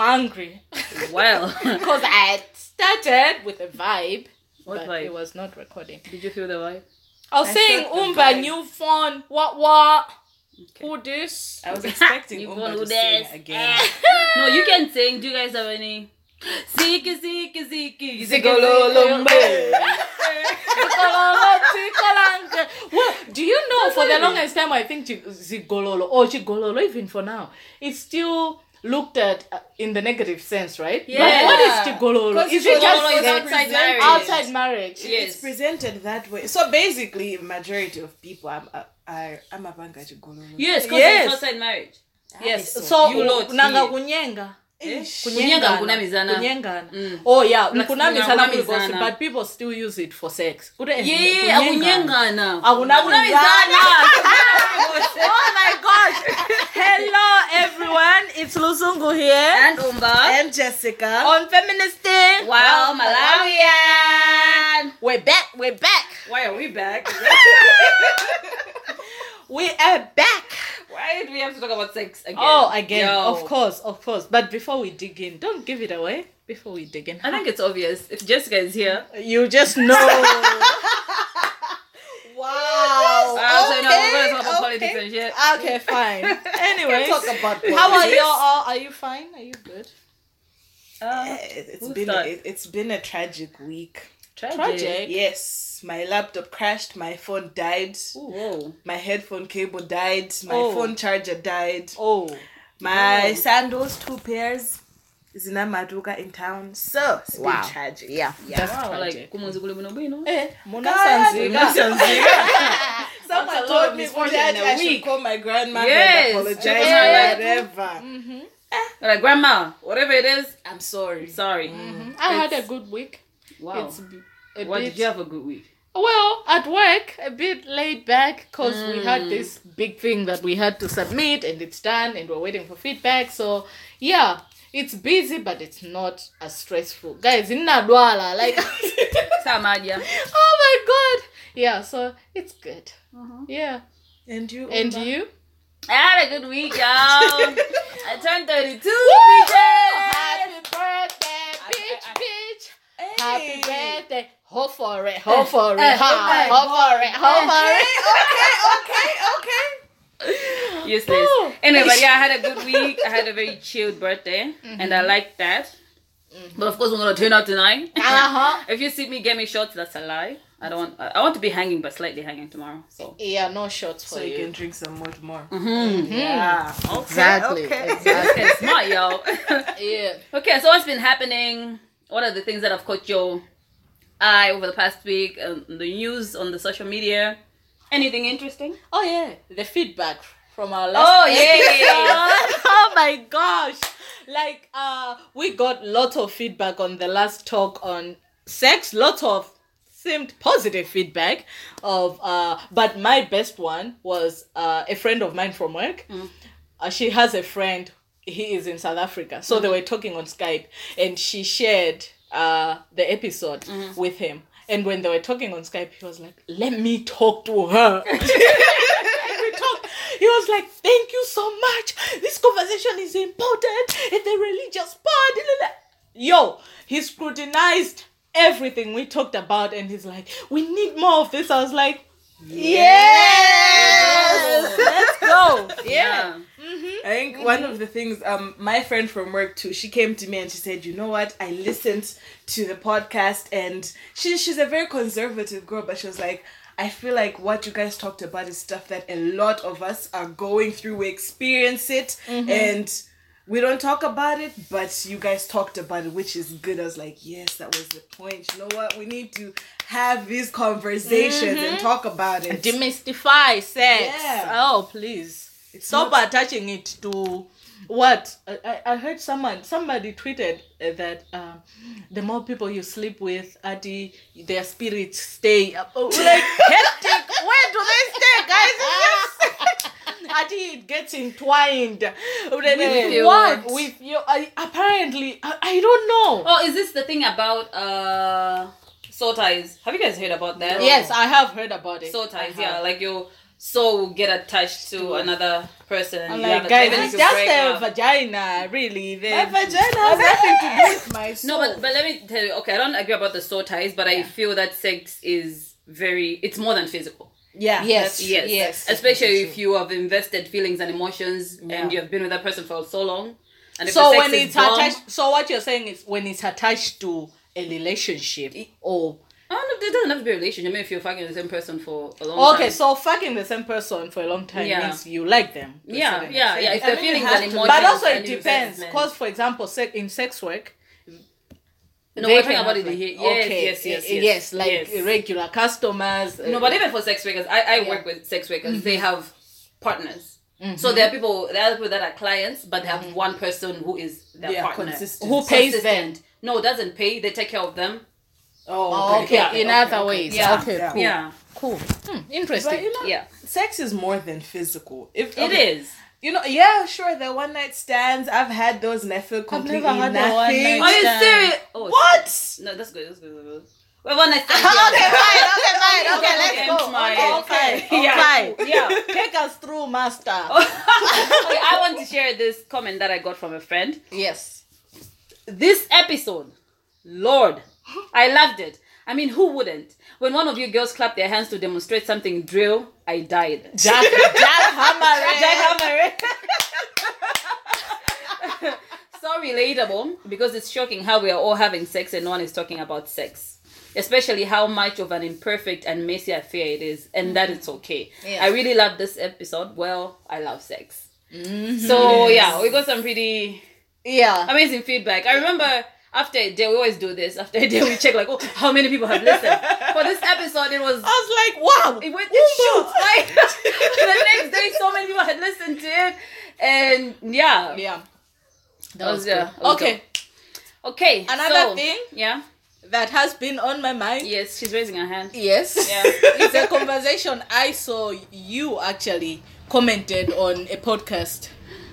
I'm angry Well, because I started with a vibe, What but vibe? it was not recording. did you feel the vibe? I was I saying, felt Umba, new phone, what, what? Okay. Who this? I was expecting You Umba gonna to do sing again. Ah. No, you can sing. Do you guys have any? Ziki, ziki, ziki, Zigololombe. Well, do you know for the longest time I think Chi- Zigololo oh, or Chigololo even for now it's still looked at uh, in the negative sense, right? Yeah. But what is Chigololo? 'Cause Is it just is outside marriage. outside marriage? Yes. It's presented that way. So basically, majority of people, I'm, I, I, I'm a banga chigololo. Yes, because Yes. it's outside marriage. Yes. So you lot. nanga here. kunyenga. Ish. Kunyenga, kunamizana. Kunyengana. Mm. Oh yeah, Like kunamizana kunamizana. but people still use it for sex. Kuti, eh, Yeah, kunyengana. akunyengana. Akunamizana. oh my gosh. Hello everyone, it's Lusungu here And Umba. And Jessica. on Feminist Day. Wow, Malawian. We're back, we're back. Why are we back? We are back. Why do we have to talk about sex again? Oh, again, Yo. of course, of course. But before we dig in, don't give it away. Before we dig in, I think it's obvious. If Jessica is here, you just know. Wow. uh, so no, we're gonna Okay, talk about politics okay. and shit. okay, fine. Anyways, Talk about how are you all? Are you fine? Are you good? Uh, It- It's Who's been that? it, it's been a tragic week. tragic. Tragic. Yes, my laptop crashed. My phone died. Whoa. My headphone cable died. My Oh. phone charger died. Oh, My Oh. sandals, two pairs, zinamaduka in town. So it's been Wow. tragic. yeah, that's Wow, tragic. like kumuzi kule bino bino. Eh, Munasanzika. Someone That's a lot told me misfortune that in a I should week. call my grandma Yes. and apologize Yeah. or whatever. Mm-hmm. Eh? You're like grandma, whatever it is, I'm sorry. sorry. Mm-hmm. I had a good week. Wow. It's b- a Why bit, did you have a good week? Well at work, a bit laid back because we had mm. this big thing that we had to submit, and it's done, and we're waiting for feedback. So yeah, it's busy, but it's not as stressful, guys. In Nadwala, like, Samadia. oh my god, yeah. So it's good. Mm-hmm. Yeah, And you? and Uma? you? I had a good week, y'all. I turned 32. Happy birthday, bitch, I- bitch. Hey. Happy birthday. Hope for it. Hope for it. eh, Ha. eh, Hope for it. Hope for it. Okay, okay, okay. Useless. Oh. Anyway, but yeah, I had a good week. I had a very chilled birthday, and Mm-hmm. I liked that. But of course, we're gonna turn out tonight. Uh-huh. if you see me get me shots, that's a lie. I don't want. I I want to be hanging, but slightly hanging tomorrow. So. Yeah, no shots So for you you. can drink some much more tomorrow. Mm-hmm. Yeah. Okay, Exactly. okay. Exactly. Okay, smart, y'all. Yeah. okay, so what's been happening? What are the things that have caught your eye over the past week? Um, the news on the social media. Anything interesting? Oh yeah, the feedback from our last. Oh, yeah. episode. oh my gosh! Like uh, we got lots of feedback on the last talk on sex. Lots of seemed positive feedback of uh, but my best one was uh, a friend of mine from work. Uh, she has a friend. He is in South Africa, so they were talking on Skype, and she shared uh, the episode with him. And when they were talking on Skype, he was like, "Let me talk to her." we talked. He was like, "Thank you so much. This conversation is important. And the religious part." da, da, da." Yo, he scrutinized everything we talked about, and he's like, "We need more of this." I was like, "Yes, let's go." Yeah. I think one of the things, um, my friend from work too, she came to me and she said, "You know what? I listened to the podcast, and she she's a very conservative girl, but she was like." I feel like what you guys talked about is stuff that a lot of us are going through. We experience it, and we don't talk about it, but you guys talked about it, which is good. I was like, yes, that was the point. You know what? We need to have these conversations and talk about it. demystify sex. Yeah. Oh, please. It's Stop not- attaching it to what I, I- I heard someone somebody tweeted uh, that um, the more people you sleep with adi their spirits stay up oh, like hectic where do they stay guys adi it gets entwined with your what what? with your I, apparently I, I don't know Oh, is this the thing about uh soul ties? Have you guys heard about that? yes i have heard about it soul ties. Yeah, have. like your so get attached to another person. I'm like, guys, it's just break a up. vagina, really. My Then vagina has nothing to do with my soul. No, but but let me tell you. Okay, I don't agree about the soul ties, but I feel that sex is very. It's more than physical. yeah, Yes, that's- Yes, Yes, Especially if you have invested feelings and emotions, Yeah. and you have been with that person for so long. And if so the sex when is it's bomb- attached, so what you're saying is when it's attached to a relationship or Oh no, it doesn't have to be a relationship. I mean, if you're fucking the same person for a long time. okay, so fucking the same person for a long time Yeah. means you like them. yeah, yeah, yeah. If I the mean, you feelings have and to- emotions, But also it depends, because for example, in sex work. No, they we're talking about it like- here. Yes, okay, yes, yes, eh, yes, like yes. regular customers. No, uh, but even for sex workers, I, I Yeah. work with sex workers. They Mm-hmm. have partners. So there are people, there are people that are clients, but they have Mm-hmm. one person who is their Yeah, partner. consistent. who pays them? Consistent. No, doesn't pay. They take care of them. Oh, Okay, Yeah, in okay, other okay. ways. Yeah. Okay, Yeah. cool. Yeah, Cool. Hmm, interesting. But you know, yeah. sex is more than physical. If It okay, is. You know, yeah, sure. The one night stands. I've had those, and I feel completely never had nothing. one-night Are you serious? Oh, What? No, that's good. That's good. That's good. Well, one night stand. okay, fine, okay, fine, okay, Okay, let's go. my- Okay, okay, okay. Yeah. fine. Yeah. Take us through, master. okay, I want to share this comment that I got from a friend. Yes. This episode, Lord, I loved it. I mean, who wouldn't? When one of you girls clapped their hands to demonstrate something drill, I died. Jack, Jack Hammer. Eh? Jack Hammer. Eh? so relatable because it's shocking how we are all having sex and no one is talking about sex. Especially how much of an imperfect and messy affair it is, and that it's mm-hmm. okay. Yeah. I really love this episode. Well, I love sex. Mm-hmm. So, yeah, we got some pretty Yeah. amazing feedback. I remember after a day, we always do this. After a day, we check, like, oh, how many people have listened. For this episode, it was. I was like, wow. It went it shoots. Like, the next day, so many people had listened to it. And yeah. Yeah. That was, good. yeah. that Okay. dope. Okay. Another so- thing Yeah. that has been on my mind. Yes, she's raising her hand. Yes. Yeah. it's a conversation I saw you actually commented on a podcast.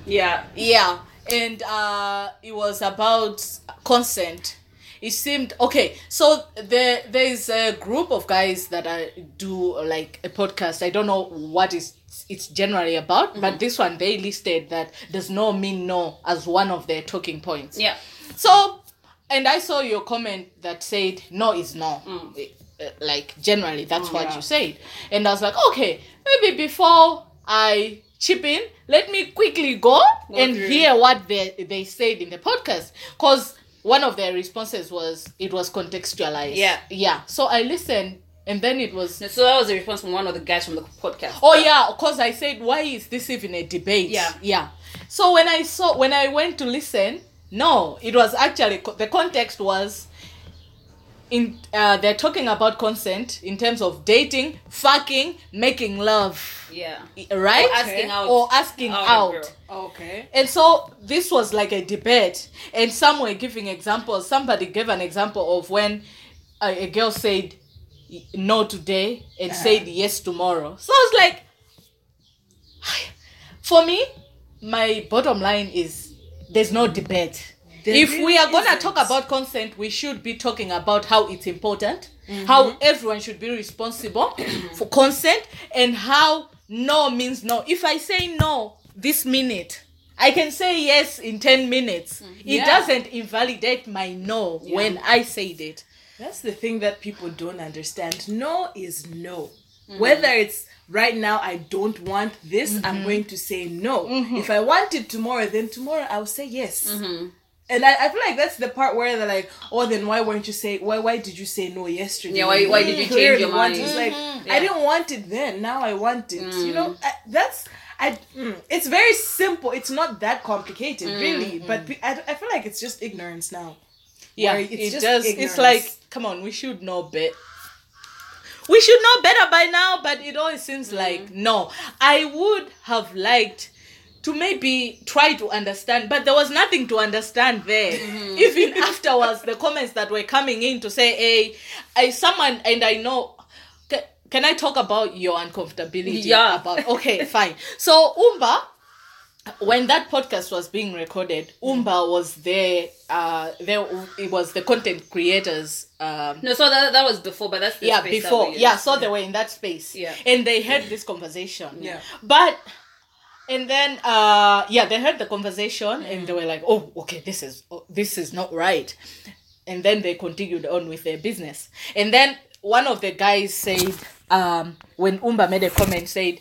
Yeah. Yeah. And uh it was about consent. It seemed okay. So there there is a group of guys that I do like a podcast. I don't know what is it's generally about, but this one they listed that does no mean no as one of their talking points. Yeah. So, and I saw your comment that said no is no. Eh, eh, Like generally, that's what yeah. you said, and I was like, okay, maybe before I chip in, let me quickly go, and hear what they they said in the podcast, because one of their responses was it was contextualized. Yeah. yeah. So I listened, and then it was. So that was a response from one of the guys from the podcast. Oh yeah, because I said, why is this even a debate? Yeah. yeah. So when I saw when I went to listen, no, it was actually the context was in uh, they're talking about consent in terms of dating, fucking, making love, Yeah. right? Or asking out. Or asking Out, out. Okay. And so this was like a debate, and some were giving examples. Somebody gave an example of when a, a girl said no today and said yes tomorrow. So I was like, for me, my bottom line is there's no debate. There if really we are gonna talk about consent, we should be talking about how it's important, mm-hmm. how everyone should be responsible for consent, and how no means no. If I say no this minute, I can say yes in 10 minutes. Mm. It Yeah. doesn't invalidate my no when I said it. That's the thing that people don't understand. No is no. Mm-hmm. Whether it's right now, I don't want this, I'm mm-hmm. going to say no. If I want it tomorrow, then tomorrow I'll say yes. And I, I feel like that's the part where they're like, oh, then why weren't you say why why did you say no yesterday? Yeah, why- why did you mm-hmm. change clearly your mind? It's like mm-hmm. Yeah. I didn't want it then. Now I want it. You mm. know, I, that's I. mm, it's very simple. It's not that complicated, mm, really. But mm. I, I feel like it's just ignorance now. Yeah, it's it just does. ignorance. It's like, come on, we should know better. We should know better by now, but it always seems like no. I would have liked to maybe try to understand, but there was nothing to understand there. Even afterwards, the comments that were coming in to say, "Hey, I someone and I know." Can, can I talk about your uncomfortability? Yeah. About okay, fine. So Umba when that podcast was being recorded, Umba was there. Uh, there it was the content creators. Um, No, so that, that was before, but that's the yeah, before yeah, so they were in that space. Yeah. and they had this conversation. Yeah. but and then uh yeah, they heard the conversation and they were like, oh, okay, this is oh, this is not right, and then they continued on with their business. And then one of the guys said, um, when Umba made a comment, said.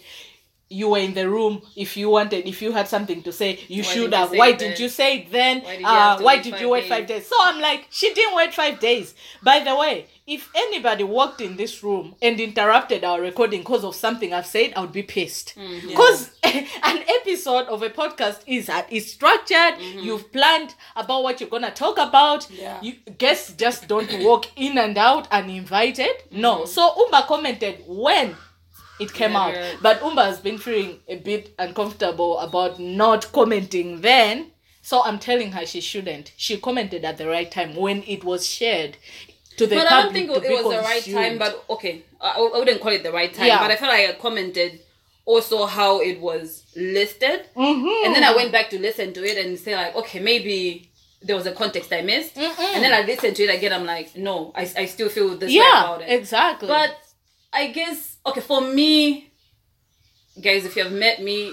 You were in the room. If you wanted, if you had something to say, you Why should have Why did you say it then? Why did you uh, why wait did five you wait five days? days? So I'm like, she didn't wait five days. By the way, if anybody walked in this room and interrupted our recording because of something I've said, I would be pissed. Mm-hmm. Because an episode of a podcast is uh, is structured. Mm-hmm. You've planned about what you're gonna talk about. Yeah. You guests just don't walk in and out uninvited. No. So Umba commented when it came out. Never- But Umba has been feeling a bit uncomfortable about not commenting then. So I'm telling her she shouldn't. She commented at the right time when it was shared to the But. I don't think it was the right time. But okay, I, I wouldn't call it the right time. Yeah. But I felt like I commented also how it was listed, Mhm. and then I went back to listen to it and say like, okay, maybe there was a context I missed, and then I listened to it again. I'm like, no, I, I still feel this way yeah, about it. exactly. But I guess okay for me, guys, if you have met me,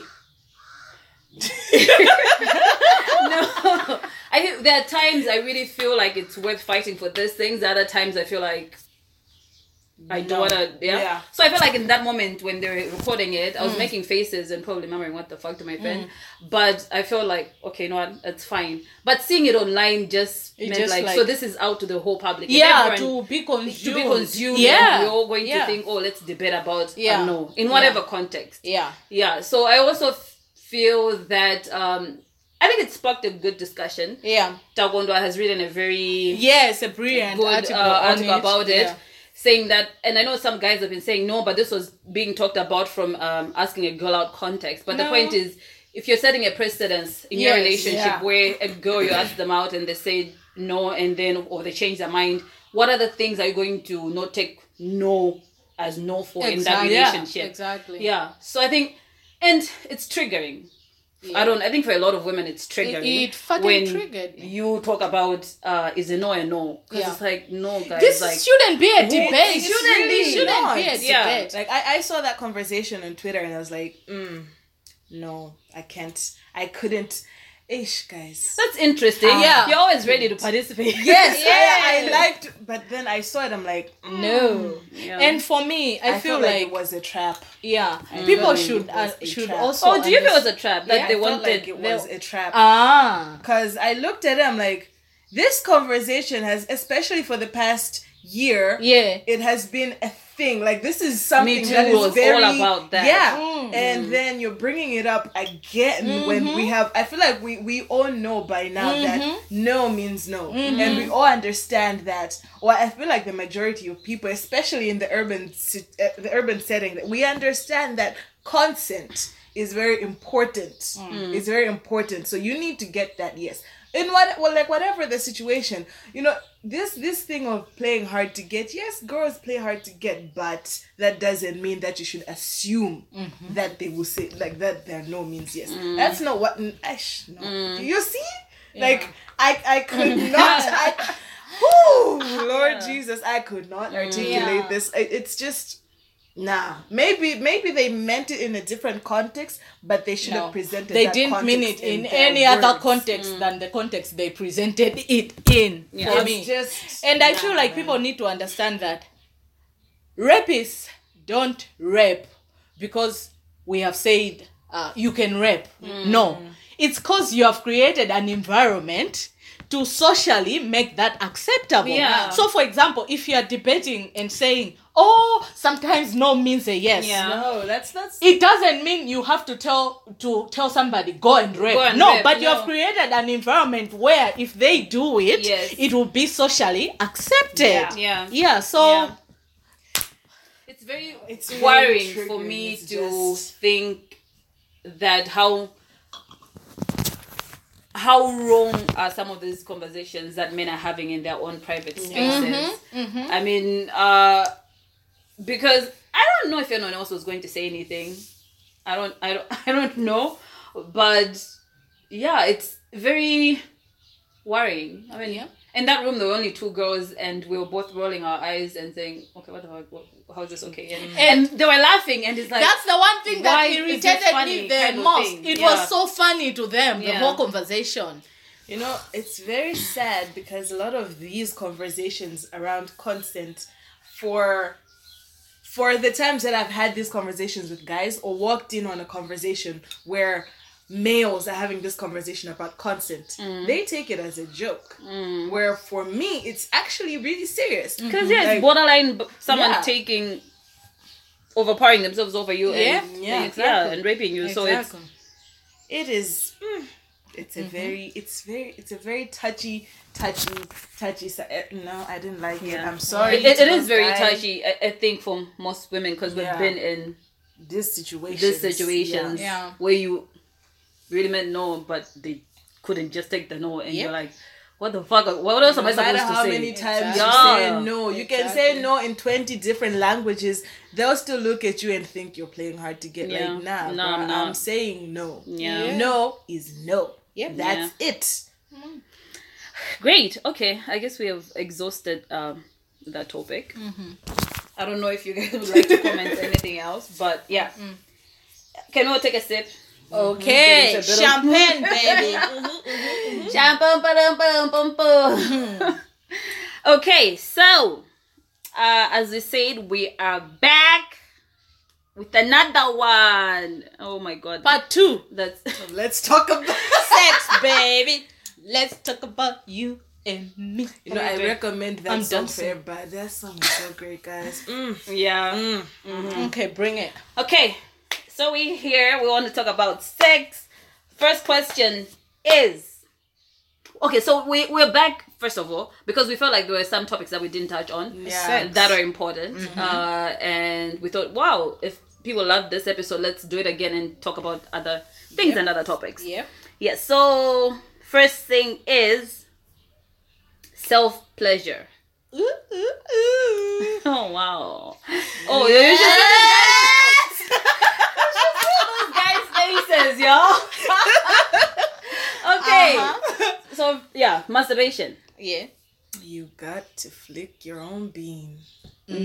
no, I think there are times I really feel like it's worth fighting for these things. Other times I feel like I don't wanna. Yeah? Yeah. So I felt like in that moment when they were recording it, I Mm. was making faces and probably remembering what the fuck to my friend. But I felt like okay, no, it's fine. But seeing it online just It meant just, like, like- so this is out to the whole public. Yeah, to be consumed. to be consumed. Yeah, we're all going yeah. to think, oh, let's debate about. Yeah. Yeah, no, in whatever context. Yeah, Yeah. So I also f- feel that um, I think it sparked a good discussion. yeah. Tagondwa has written a very Yes, a brilliant good article, uh, article it. about it. Yeah. Saying that, and I know some guys have been saying no, but this was being talked about from um, asking a girl out context. But the point is, if you're setting a precedence in your relationship yeah. where a girl you ask them out and they say no, and then or they change their mind, what are the things are you going to not take no as no for in that Exactly. Yeah, relationship? exactly. Yeah. So I think, and it's triggering. I don't. I think for a lot of women, it's triggering. it fucking when triggered. You talk about uh, is a no a no because Yeah. it's like no guys. This like shouldn't be a debate. It It shouldn't shouldn't, be. it shouldn't not. be a debate. Yeah. debate. Like I, I saw that conversation on Twitter and I was like, mm, no, I can't. I couldn't. Ish, guys. that's interesting. Yeah. you're always ready to participate. Yes, yeah. I, I liked, but then I saw it. I'm like, mm, No. Yeah. And for me, I, I, feel felt like, like, it was a trap. yeah, I people should uh, should trap. also. oh, do you feel it was a trap that Yeah, they I felt wanted? like it was a trap. ah Because I looked at it, I'm like, this conversation has, especially for the past year, yeah. it has been a thing. Like this is something Too that is was very all about that. Yeah, Mm. and then you're bringing it up again when Mm-hmm. we have. I feel like we we all know by now that Mm-hmm. no means no, and we all understand that. Well, I feel like the majority of people, especially in the urban uh, the urban setting, that we understand that consent is very important. Mm. It's very important. So you need to get that yes. In what well like whatever the situation, you know, this this thing of playing hard to get, yes, girls play hard to get, but that doesn't mean that you should assume Mm-hmm. that they will say like that there no means yes. Mm. That's not what Ash, no. You see? Like I I could not I Whew, Lord Jesus, I could not articulate Yeah. this. It- It's just Nah, maybe maybe they meant it in a different context, but they should No, have presented. they didn't mean it in their any other words. context than the context they presented it in. Yeah. For It's me, just and I feel like man. people need to understand that rapists don't rape because we have said uh, you can rape. Mm. No, it's because you have created an environment to socially make that acceptable. Yeah. So, for example, if you are debating and saying, "Oh, sometimes no means a yes," Yeah. No, that's that's it doesn't mean you have to tell to tell somebody go and rape. Go and no, rape, but you have created an environment where if they do it, Yes. it will be socially accepted. Yeah. Yeah. Yeah, so Yeah. It's very It's very worrying for me to just- think that how how wrong are some of these conversations that men are having in their own private spaces. I mean, uh, because I don't know if anyone else was going to say anything. I don't, I don't, I don't know. but yeah, it's very worrying. I mean, Yeah. in that room there were only two girls, and we were both rolling our eyes and saying, "Okay, what the fuck? What, how is this okay?" And, and they were laughing, and it's like That's the one thing that why is it irritated me the most. thing? It Yeah. was so funny to them, the Yeah. whole conversation. You know, it's very sad because a lot of these conversations around consent for for the times that I've had these conversations with guys or walked in on a conversation where males are having this conversation about consent, they take it as a joke. Where for me, it's actually really serious. Because yeah, it's Like- borderline someone Yeah. taking overpowering themselves over you Yeah, and yeah, yeah, exactly. and raping you. So it's it is mm, it's a very it's very it's a very touchy touchy touchy eh, no i didn't like it i'm sorry it, it, it is very guys. touchy. I, I think for most women because we've Yeah. been in this situation these situations Yeah. where you really meant no, but they couldn't just take the no, and Yep. you're like, what the fuck? What else am I matter supposed to say? No matter how many times Exactly. you Yeah. say no you can say no in 20 different languages they'll still look at you and think you're playing hard to get Yeah. like nah No, I'm not. i'm saying no Yeah. Yeah. no is no Yep. that's it Great. Okay, I guess we have exhausted um, that topic. Mm-hmm. I don't know if you guys would like to comment anything else, but yeah. Mm. Can we all take a sip? Okay, It's a bit of- champagne, baby. Mm-hmm, mm-hmm, mm-hmm. Champagne, ba-dum, bum, bum, bum. okay, so uh, as we said, we are back with another one. Oh my god, Part two, that's let's talk about sex, baby. Let's talk about you and me. you know i recommend that I'm song dancing. for everybody that song is so great guys mm. yeah. Mm. Okay, bring it. Okay, so we here we want to talk about sex. First question is okay. So we we're back first of all because we felt like there were some topics that we didn't touch on Yeah. That are important, uh, and we thought, wow, if people love this episode, let's do it again and talk about other things and other topics. Yeah. Yeah. So first thing is self pleasure. Ooh, ooh, ooh. Oh wow. Oh, you should see those guys' faces, y'all. okay. Uh-huh. So yeah, masturbation. Yeah. You got to flick your own bean. Fuck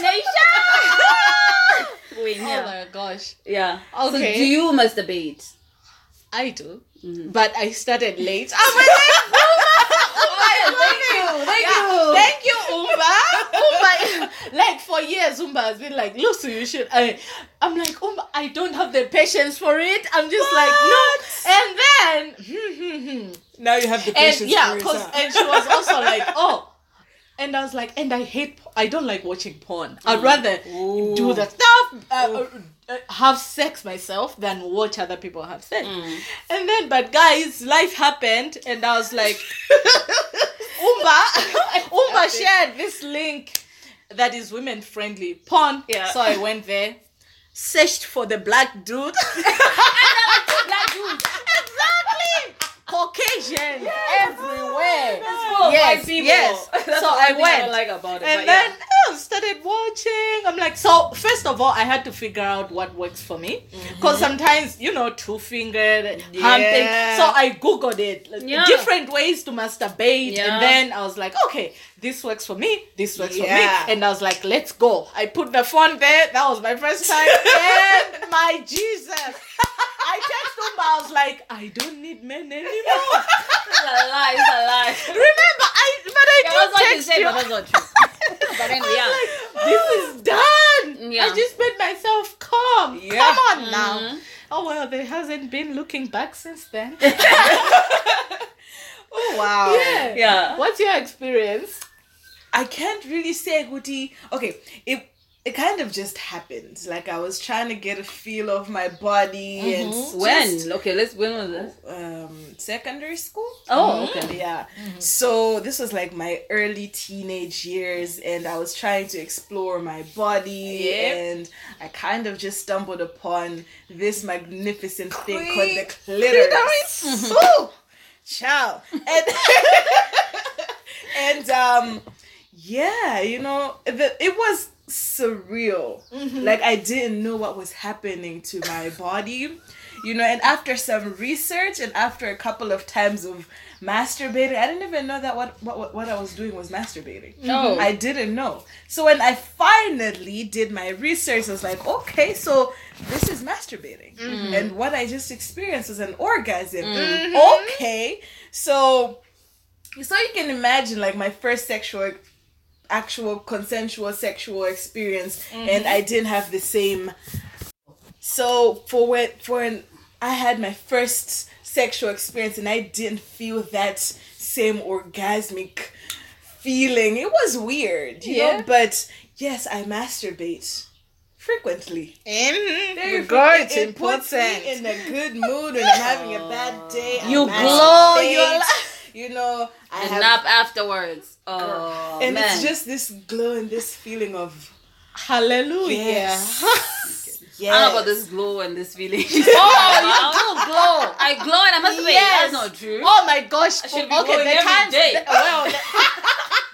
nation. Wait, Oh yeah. my gosh. yeah. So Okay. do you masturbate? I do. Mm-hmm. But I started late. I'm like, thank you, thank Yeah, Thank you, Umba. Umba, like for years, Umba has been like, Lucy, you should. I, I'm like, Umba, I don't have the patience for it. I'm just like, no. And then, hmm, hmm, hmm. Now you have the and patience yeah, for it, cause huh? and she was also like, oh. And I was like, and I hate, I don't like watching porn. I'd rather do the stuff, uh, uh, have sex myself than watch other people have sex. And then, but guys, life happened, and I was like, Umba, Umba shared this link that is women friendly porn. Yeah. So I went there, searched for the black dude. Black dude. exactly. Caucasian everywhere. Full of Yes, people. yes. That's So I thing I went. like about it. And then yeah. I started watching. I'm like, so first of all, I had to figure out what works for me. Mm-hmm. Because sometimes, you know, two fingered, hand thing. So I Googled it. like, Yeah. Different ways to masturbate. Yeah. And then I was like, okay, this works for me. This works Yeah. for me. And I was like, let's go. I put the phone there. That was my first time. and my Jesus. I texted him, I was like, I don't need men anymore. It's a lie, it's a lie. Remember, I but I Yeah, did that's what you text said, you. but that's not true. but anyway, yeah. this is done. Yeah. I just made myself calm. Yeah. Come on now. Mhm. Oh well, there hasn't been looking back since then. oh wow. yeah. Yeah. What's your experience? I can't really say Guti. Okay, it it kind of just happened. Like I was trying to get a feel of my body and When? just, okay, let's when was this? um secondary school. Oh, okay. Yeah. So this was like my early teenage years and I was trying to explore my body Yep. and I kind of just stumbled upon this magnificent thing called the clitoris. Ooh, Ciao. And and um yeah, you know, the, it was surreal. Mm-hmm. Like I didn't know what was happening to my body. you know, and after some research and after a couple of times of masturbating, I didn't even know that what what, what I was doing was masturbating. No. Mm-hmm. I didn't know. So when I finally did my research, I was like, okay, so this is masturbating. Mm-hmm. And what I just experienced was an orgasm. Okay. So so you can imagine like my first sexual actual consensual sexual experience and I didn't have the same so for when for when I had my first sexual experience and I didn't feel that same orgasmic feeling. It was weird, you Yeah. know, but yes, I masturbate frequently. Mm-hmm. Very You got frequent. it, It puts me in a good mood when I'm having a bad day. I You glow, masturbate. you're like- you know, I And have nap afterwards. Oh, and man. it's just this glow and this feeling of Hallelujah. yes, yes. I don't know about this glow and this feeling. Oh, you do glow. I glow and I must be. Yes. That's not true. Oh my gosh. I should be okay, glowing the every times, day. the- well, the,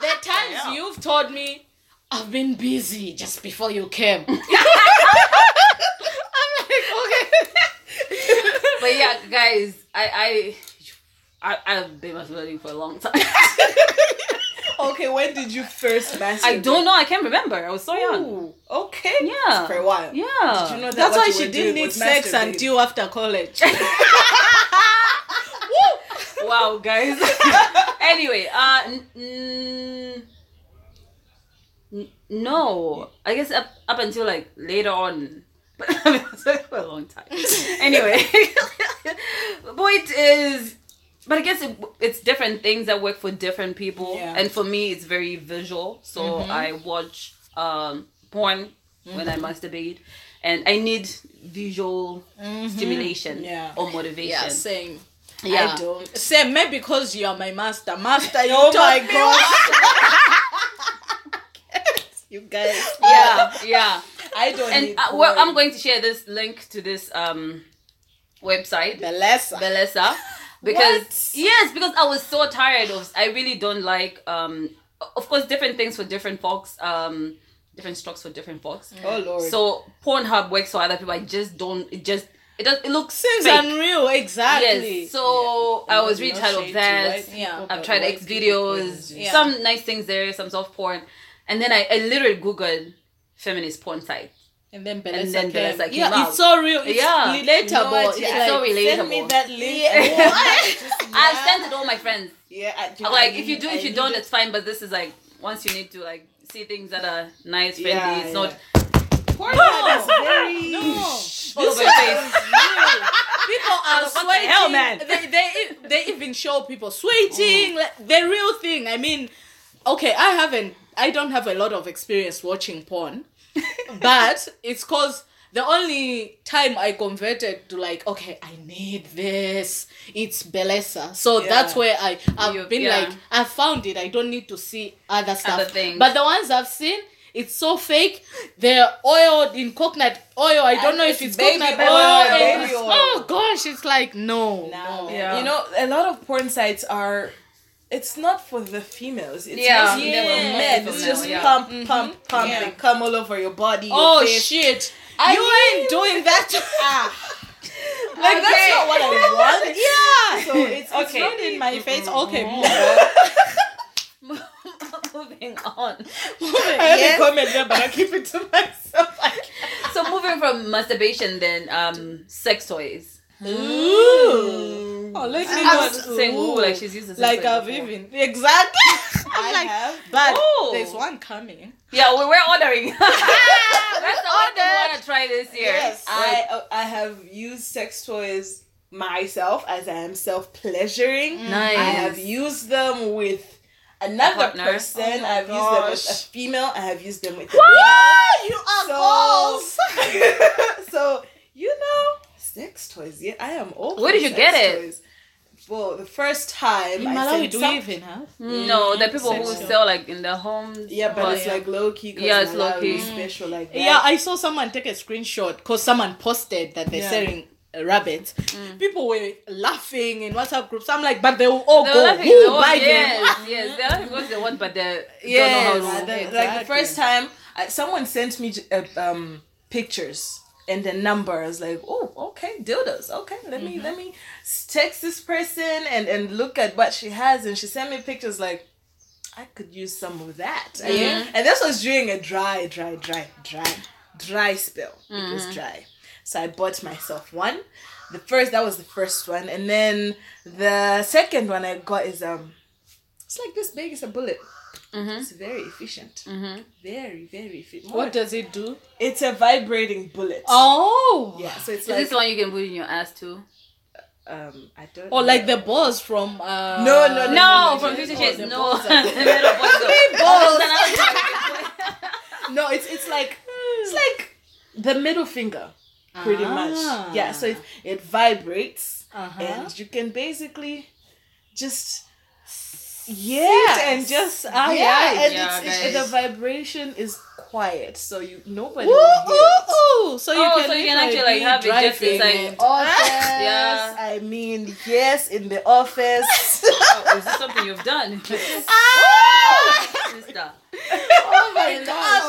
the times Yeah. you've told me I've been busy just before you came. I'm like, okay. But yeah, guys, I I I I've been masturbating for a long time. Okay, when did you first masturbate? I don't know. I can't remember. I was so young. Ooh, okay. Yeah. For a while. Yeah. Did you know that That's why she didn't need sex until after college. Wow, guys. anyway, uh, n- n- n- no, I guess up up until like later on. But I mean, for a long time. Anyway, point is, but I guess it, it's different things that work for different people, Yeah. and for me, it's very visual. So I watch um porn when I masturbate, and I need visual stimulation Yeah. or motivation. yeah, same. Yeah. I don't. Same, maybe because you are my master. Master, you Oh my gosh. You guys. yeah, yeah. I don't and need uh, well, I'm going to share this link to this um website Bellesa. Bellesa because What? yes because I was so tired of I really don't like um of course different things for different folks um different strokes for different folks Oh lord. so Pornhub works for other people I just don't it just it does it looks Seems fake. unreal, exactly. yes so I was really tired of that Yeah. I've tried white X videos, Yeah. some nice things there, some soft porn, and then I, I literally googled feminist porn site. And then And Bellesa then came. Bellesa came yeah, out. it's so real. It's Yeah. relatable. Know? It's Yeah. like, so Send me that link. Yeah. Just- I've sent it to all my friends. Yeah, I, like I if you do, I if you don't, it. it's fine. But this is like once you need to like see things that are nice, friendly. Yeah, it's yeah. not Pornhub is very No. all over your face. people are What the sweating. hell, man? They, they they even show people sweating. Like the real thing. I mean, okay, I haven't. I don't have a lot of experience watching porn, but it's cause the only time I converted to like, okay, I need this. It's Bellesa. So Yeah. that's where I I've You- been yeah. like, I found it. I don't need to see other stuff. Other things. But the ones I've seen. It's so fake. They're oiled in coconut oil. I don't And know if it's coconut oil, oil. Oh gosh, it's like no, Now, no. Yeah. You know, a lot of porn sites are. It's not for the females. It's Yeah, mostly yeah. for men. It's Female, just yeah. pump, pump, pump, Yeah. and come all over your body. Your Oh face. shit! I you mean- ain't doing that. Ah. Like Okay. that's not what I want. yeah. So it's It's okay. not in my face. Okay, move moving on. I have a comment there, but I keep it to myself. So moving from masturbation, then um, sex toys. Ooh. Oh, let me I'm not saying ooh, like she's used to like I've before. even exactly. I'm I like, have. but Ooh. there's one coming. Yeah, we we're ordering. That's the one thing we want to try this year. Yes, Like, I uh, I have used sex toys myself as I am self pleasuring. Nice. I have used them with another person. Oh I've used them with a female. I have used them with a What? You are So- balls. male. so you know, sex toys. Yeah, I am all. Where for did you sex get it? Toys. Well, the first time In I Malawi, do some- we even have? no, the people who sex sell like in their homes. Yeah, but Oh, it's yeah. like low key. Yeah, it's low-key. is Special like that. Yeah, I saw someone take a screenshot because someone posted that they're Yeah. selling a rabbit. People were laughing in WhatsApp groups. I'm like, but they will all They're go. laughing, Who they're all- buy yes, them? yes, they're laughing because they want, but they Yes. don't know how to. the- Exactly. Like the first time, I, someone sent me uh, um pictures and the numbers like, oh, okay, dildos. Okay, let me let me text this person and and look at what she has, and she sent me pictures like. I could use some of that. And- And this was during a dry, dry, dry, dry, dry spell. It was dry. So I bought myself one. The first that was the first one. And then the second one I got is um it's like this big, it's a bullet. It's very efficient. Very, very efficient. What does it do? It's a vibrating bullet. Oh. Yeah, so it's Is like this one you can put in your ass too? um I don't Or like the balls from uh No, no, no, No, no, from no, Fifty no, Shades. No, balls are- Little boys go. balls. No, it's it's like it's like the middle finger. Pretty Ah. much. Yeah, so it, it vibrates Uh-huh. and you can basically just yeah and just ah, yeah, yeah. and Yeah, it's, it's, the vibration is quiet, so you nobody Ooh, will hear it. ooh, ooh. So you Oh, can, so you can literally actually, like, be have it just driving inside- and- Office. Yeah. I mean, yes, in the office. Oh, is this something you've done? Ah! Sister. oh my In the god!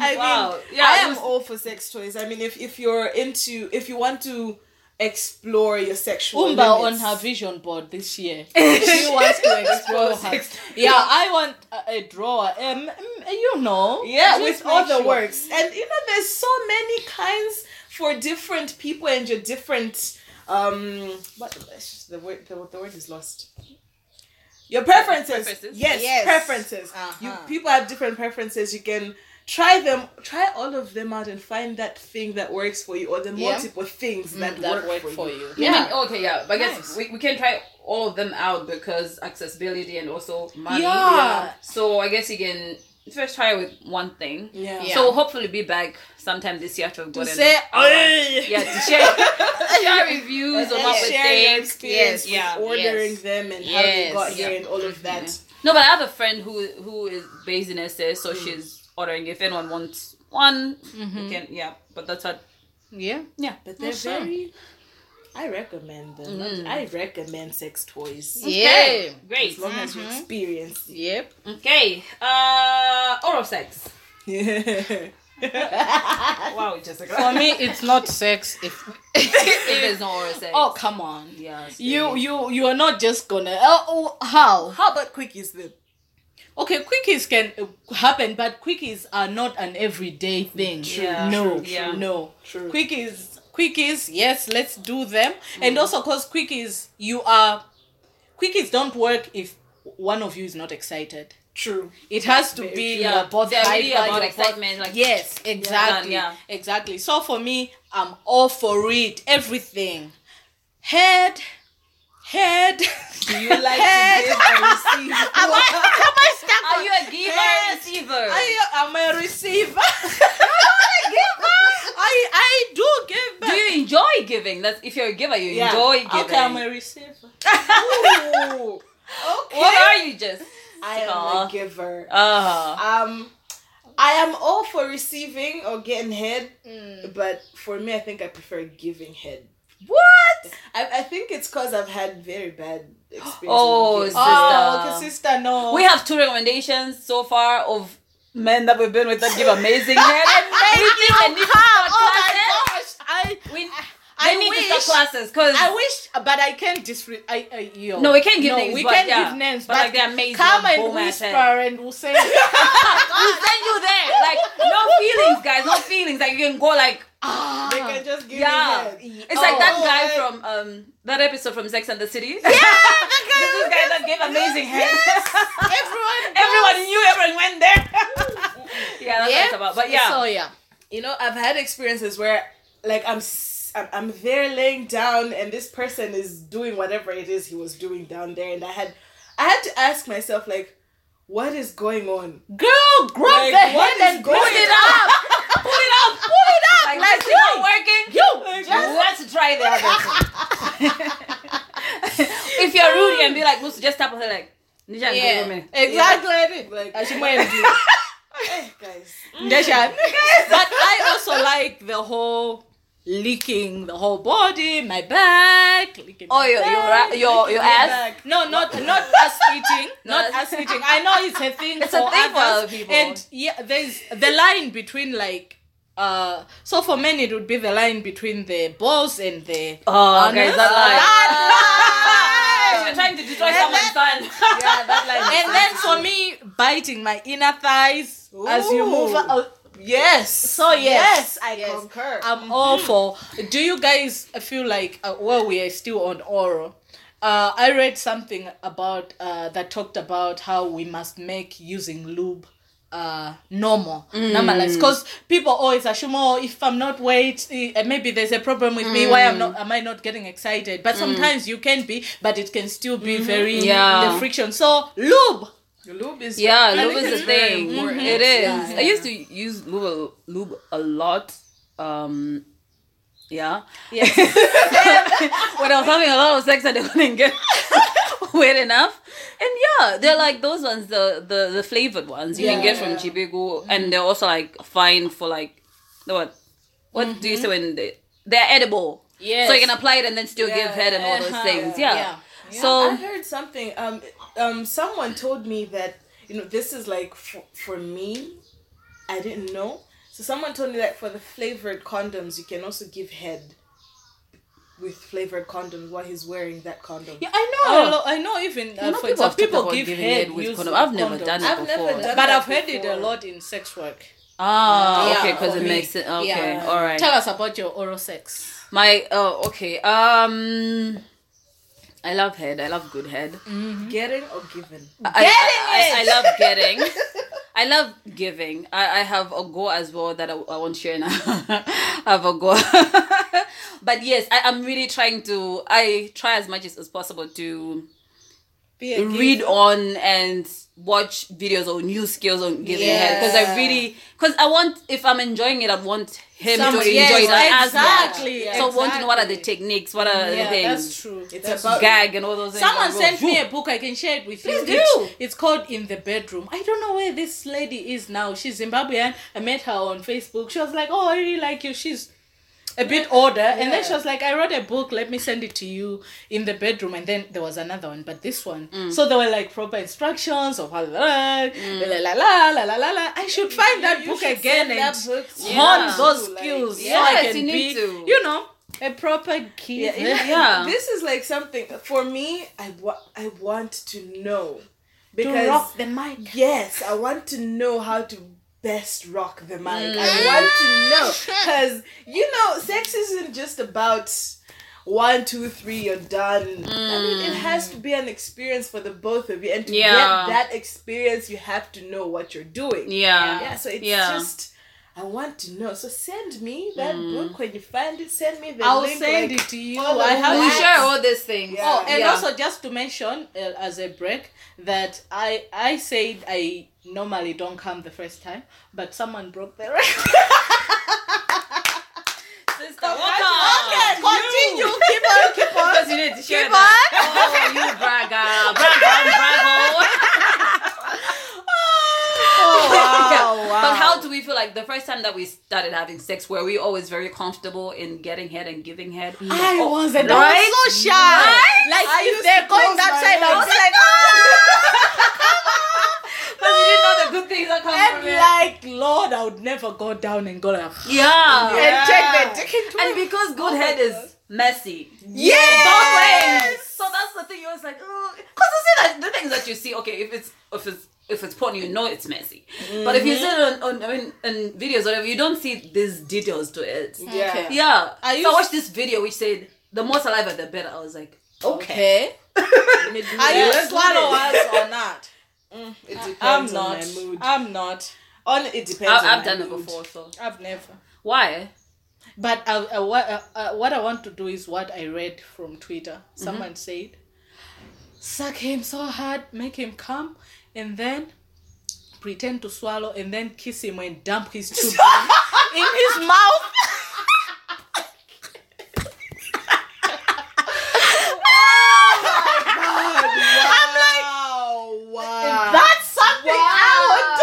i wow. mean yeah, i am was- all for sex toys. I mean, if if you're into, if you want to explore your sexual Umba on her vision board this year. she wants to explore her. Yeah, I want a, a drawer. Um, mm, you know. Yeah, with the sure. works. And you know, there's so many kinds for different people and your different um what the word the, the word is lost. Your preferences. Preferences? Yes, Yes. preferences. Uh-huh. You people have different preferences. You can try them try all of them out and find that thing that works for you or the Yeah. multiple things that, Mm, that work, work for, for you. you. I mean, Yeah. okay, yeah. But I guess Nice. we, we can try all of them out because accessibility and also money. Yeah. So I guess you can first try with one thing. Yeah. Yeah. So hopefully be back sometime this year to have To gotten say our- yeah to share share reviews on what share your experience Yes, yeah, ordering yes. them and how they Yes, got here yeah. and all of that. No, but I have a friend who who is based in SS, so Mm. she's ordering. If anyone wants one, Mm-hmm. can yeah. But that's what Yeah. yeah. But they're Awesome. very. I recommend them. Mm. I recommend sex toys. Okay, Yeah. great. As long as you experience. Yep. Okay, uh, oral sex. Yeah. Wow, Jessica. For me, it's not sex. If if there's no oral sex. oh come on, it's you you you are not just gonna. Oh, oh how? How about quickies then? Okay, quickies can uh, happen, but quickies are not an everyday thing. Yeah, no, true, yeah. no. True. Quickies, quickies. Yes, let's do them. And also, cause quickies, you are. Quickies don't work if one of you is not excited. True. It has to Very be true. Yeah, are both they're really about you're excitement, like- yes, exactly, yeah. exactly. So for me, I'm all for it. Everything, head, head. Do you like to give or receive? Am I, am I stuck Are on you a giver or a receiver? I am a receiver. I'm a giver. I I do give back. Do you enjoy giving? That's if you're a giver, you Yeah. enjoy giving. Okay, I'm a receiver. Ooh. Okay. What are you just? I am a giver. Uh Um, I am all for receiving or getting head, but for me, I think I prefer giving head. What? I, I think it's because I've had very bad experiences. Oh, with it's giving. just- Oh, Sister. okay, sister, no. we have two recommendations so far of men that we've been with that give amazing head. we think they need to start Oh my classes. gosh! I We, I they need wish- to start classes because I wish, but I can't disre. I, I yo. No, we can't give no, names, We but can't yeah. give names, But, but, like, they're amazing, Come and boom ass whisper, and we'll say. we'll send you there. Like no feelings, guys. No feelings. Like you can go like ah. They can just give yeah. me head. It's like that Oh, guy my- from um that episode from Sex and the City. Yeah, the guy This who is guy that gave amazing head. Everyone. everyone knew. Everyone went there. yeah, that's what Yeah. it's about. But yeah. So yeah. You know, I've had experiences where, like, I'm s- I'm, I'm there laying down, and this person is doing whatever it is he was doing down there, and I had, I had to ask myself, like, what is going on? Girl, grab Like, the head and going pull it up. pull it up. Pull it up. like Like, this is not working. you. just Let's try the other. if you're rude, can be like, Musu, just tap on her like, Yeah, me. exactly. Like, As you might do. hey, guys. Desha. But I also like the whole licking the whole body, my back, licking Oh, my your your back, ra- your licking your ass. back. No, not not ass eating, not that's- ass eating. I know it's a thing. It's for a thing for other people. And yeah, there's the line between like uh, so for men it would be the line between the balls and the. Oh, anus. guys, that line. That You're trying to destroy And someone's then- son. Yeah, that line. And then for me, biting my inner thighs as you move. Ooh. Yes. So yes, yes, I yes. concur. I'm all for. Do you guys feel like uh, well we are still on oral? Uh, I read something about uh, that talked about how we must make using lube uh normal normalized because people always assume oh if i'm not wait eh, maybe there's a problem with me why i'm not am i not getting excited but sometimes you can be but it can still be very Yeah. the friction so lube lube is Yeah, lube is a thing. important. It is. Yeah, I used to use lube, lube a lot. Um, yeah. yes when I was having a lot of sex I didn't get wet enough. And yeah, they're like those ones, the the, the flavored ones you can get from Yeah. Chibigu, and they're also like fine for like the what? What do you say when they they're edible? Yeah. So you can apply it and then still give head and all those uh-huh, things. yeah, Yeah. yeah. So I heard something. Um, um, someone told me that you know this is like for, for me. I didn't know. So someone told me that for the flavored condoms, you can also give head with flavored condoms while he's wearing that condom. Yeah, I know. Oh. I know. Even uh, for people example, people give head head with use condom. I've never condoms. done it I've never before. done But that I've heard it a lot in sex work. Ah, Yeah, okay, because it me. makes it okay. Yeah. All right. Tell us about your oral sex. My oh okay. Um, I love head. I love good head. Mm-hmm. Getting or giving? I, I, I, I love getting. I love giving. I, I have a goal as well that I, I won't share now. I have a goal. but yes, I, I'm really trying to I try as much as, as possible to Be a read giver. on and watch videos or new skills on giving head because I really because I want if I'm enjoying it I want him Some- to enjoy yes, it as exactly, well. So I want to know what are the techniques, what are the things, that's true. It's That's about- gag and all those things. Someone sent me a book. I can share it with you. Please It's- do. It's called In the Bedroom. I don't know where this lady is now. She's Zimbabwean. I met her on Facebook. She was like, "Oh, I really like you." She's a bit older yeah. and then she was like i wrote a book let me send it to you in the bedroom and then there was another one but this one mm. so there were like proper instructions of how mm. la, la, la, la, la, la, la. i should find that, you book book again and hone those like, skills yeah. so i can you be to. you know a proper kid yeah, yeah. this is like something for me i wa- i want to know because to rock the mic yes i want to know how to best rock the mic. Mm. I want to know because you know, sex isn't just about one, two, three, you're done. I mean, it has to be an experience for the both of you, and to Yeah. get that experience, you have to know what you're doing. Yeah. Yeah, so it's Yeah. just. I want to know. So send me that book when you find it. Send me the link. I'll send like, it to you. follow I have We share all these things. Yeah. Oh, and Yeah. also just to mention uh, as a break that I I said I normally don't come the first time, but someone broke the record. Sister, okay, continue. Keep on, keep on. Because you need to share Keep that. Oh, you bragger. Bragger, bravo. Oh, wow, oh, wow. But how do we feel like the first time that we started having sex, were we always very comfortable in getting head and giving head? I mm. Oh, wasn't. right? I was so shy. Like I if they're going that side, I mouth. was like, Because ah! You didn't know the good things that come and from it. like, Lord, I would never go down and go like, yeah. and check the dick into And because oh good head is messy. Yes. Both ways. So that's the thing. You're always like, because you see that the things that you see. Okay, if it's if it's if it's porn, you know it's messy. But if you see it mm-hmm. on, on I mean, in videos, or whatever, you don't see these details to it. Yeah. Okay. Yeah. I so I used- watched this video which said the more saliva the better. I was like, okay. Okay. Let me do Are you that. swallow us or not? It depends I'm on not. my mood. I'm not. On it depends. I, I've my done it before. So I've never. why? But uh, uh, what uh, uh, what I want to do is what I read from Twitter. Someone said, "Suck him so hard, make him come, and then pretend to swallow, and then kiss him and dump his tube in his mouth." I'm like, Wow! Wow! That's something out.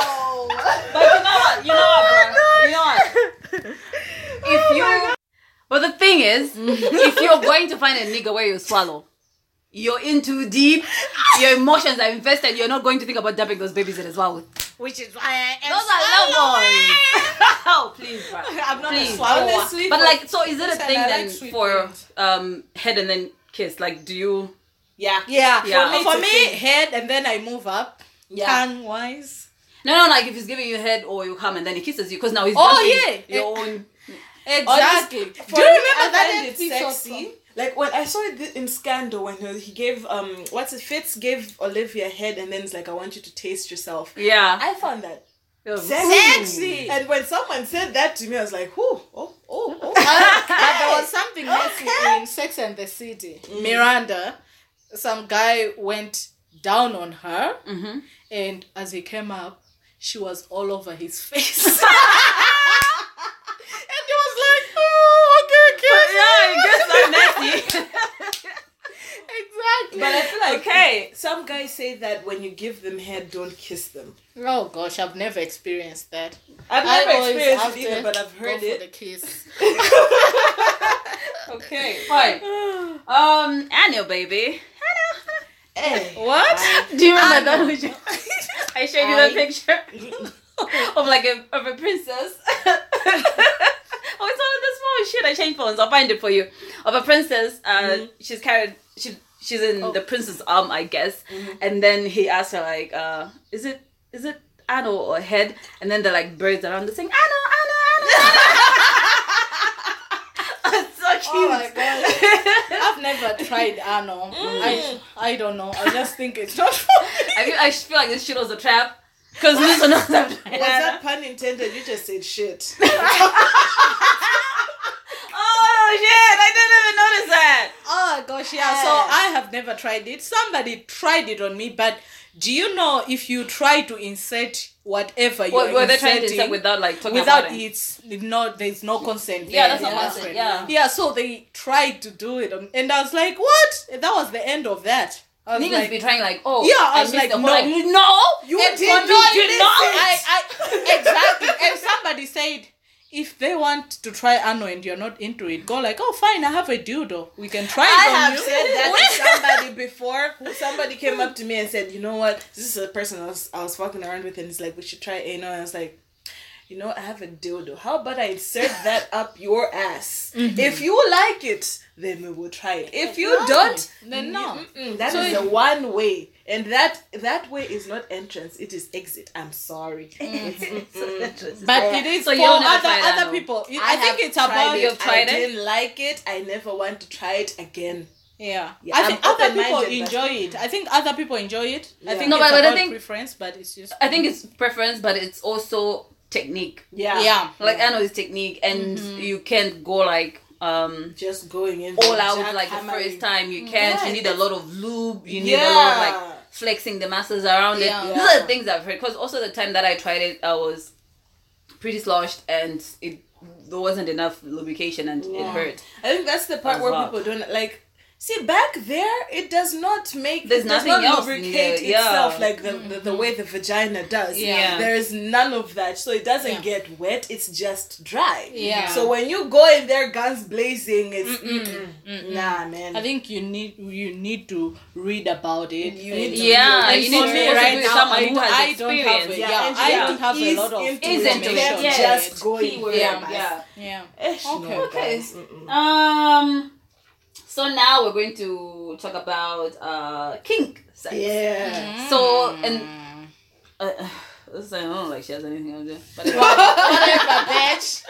But you know what? You know what, bro? You know what? If you, but the thing is, if you're going to find a nigga where you swallow, you're in too deep. Your emotions are invested. You're not going to think about dumping those babies in his mouth. which is why I am Those are low boys. oh, please, bro. I'm not Please. a swallower. Honestly, But like, so is it a thing I then like for um head and then kiss? Like, do you? yeah, Yeah, Yeah. for me, for me head and then I move up. Yeah. Tongue wise. No, no, like if he's giving you head or you come and then he kisses you because now he's Oh, jumping yeah. your own. Exactly. Honestly, Do you remember that find it episode sexy? Like when I saw it in Scandal when he gave um what's it Fitz gave Olivia head and then it's like I want you to taste yourself. Yeah. I found that Sexy. sexy. And when someone said that to me, I was like, "Whoo, oh, oh, oh." but there was something messy Okay. in Sex and the City. Miranda, some guy went down on her, Mm-hmm. and as he came up, she was all over his face. and he was like, "Oh, okay, okay." Yeah, it gets so messy. exactly. But I feel like Okay. some guys say that when you give them head, don't kiss them. oh gosh, I've never experienced that. I've never always experienced it either, but I've Go heard for the kiss. okay, fine. Um, Annie, baby. Hey. What? Do you remember that? I showed you I- the picture of like a of a princess. Oh, it's all in the small shit. I changed phones. I'll find it for you. Of a princess. Uh, Mhm. she's carried. She she's in Oh. the prince's arm, I guess. Mhm. And then he asks her like, uh, is it is it Anno or head? And then they're like birds around the Anno, Anno. It's so cute. Oh my god. I've never tried Ano. I I don't know. I just think it's not for me. I feel, I feel like this shit was a trap. Because this was a Was that pun intended? You just said shit. Oh shit! I didn't even notice that. Oh gosh, yeah. So I have never tried it. Somebody tried it on me, but do you know if you try to insert whatever you're What were they trying to inserting insert without like talking without about it? it's no there's no consent Yeah, there. that's not Yeah. consent. Yeah. yeah so they tried to do it on- and i was like what that was the end of that i was Niggas like be trying like, oh, Yeah, I was missed like, no. like, no, You And did for me, not you listen. know, I, I, exactly. And somebody said, if they want to try Ano and you're not into it, go like, oh, fine, I have a dildo. We can try it I on have you. said that to somebody before. Who somebody came up to me and said, "You know what? This is a person I was I was fucking around with, and it's like we should try anal." And I was like, "You know, I have a dildo. How about I insert that up your ass? Mm-hmm. If you like it, then we will try it. If you Exactly. don't, Then no. That So is the one way, and that that way is not entrance. It is exit. I'm sorry. Mm-hmm. Mm-hmm. But it is So for you'll other, other Ano? people. I, I think it's about tried You've it. tried I it? didn't like it. I never want to try it again. Yeah, Yeah, I I'm think other people enjoy it. I think other people enjoy it. I think No, it's but- but I think- preference, but it's just I think it's preference, but it's also technique. Yeah. yeah. Like I know it's technique, and you can't go like um Just going in all out like the first time. You can't. You need a lot of lube. You need a lot of like flexing the muscles around Yeah. it. Yeah. Those are the things I've heard. Because also the time that I tried it, I was pretty sloshed and it there wasn't enough lubrication and it hurt. I think that's the part where well. people don't like. See, back there, it does not make. There's it does nothing not else in lubricate yeah. itself like the, the the way the vagina does. Yeah. There is none of that, so it doesn't Yeah. get wet. It's just dry. Yeah. So when you go in there, guns blazing, it's mm-mm. nah, man. I think you need you need to read about it. You need to Yeah, you need to me right now, someone I, who has I don't have experience. a, Yeah, yeah, I don't have a lot of into Ease it. into You it, can't yeah. just go in Keyword, yeah. yeah. Eh, no, Okay. Um. So now we're going to talk about uh kink sex. Yeah. So and uh, this I don't like she has anything to do. But, Whatever, bitch.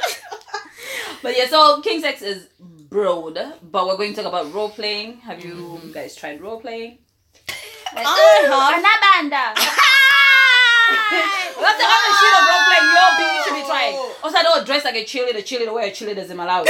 but yeah, so king sex is broad, but we're going to talk about role playing. Have you guys tried role playing? I have. Anabanda. That's the other shit of role playing. Your bitch you should be trying. Also, I don't dress like a cheerleader. Cheerleader wear a cheerleader's in Malawi.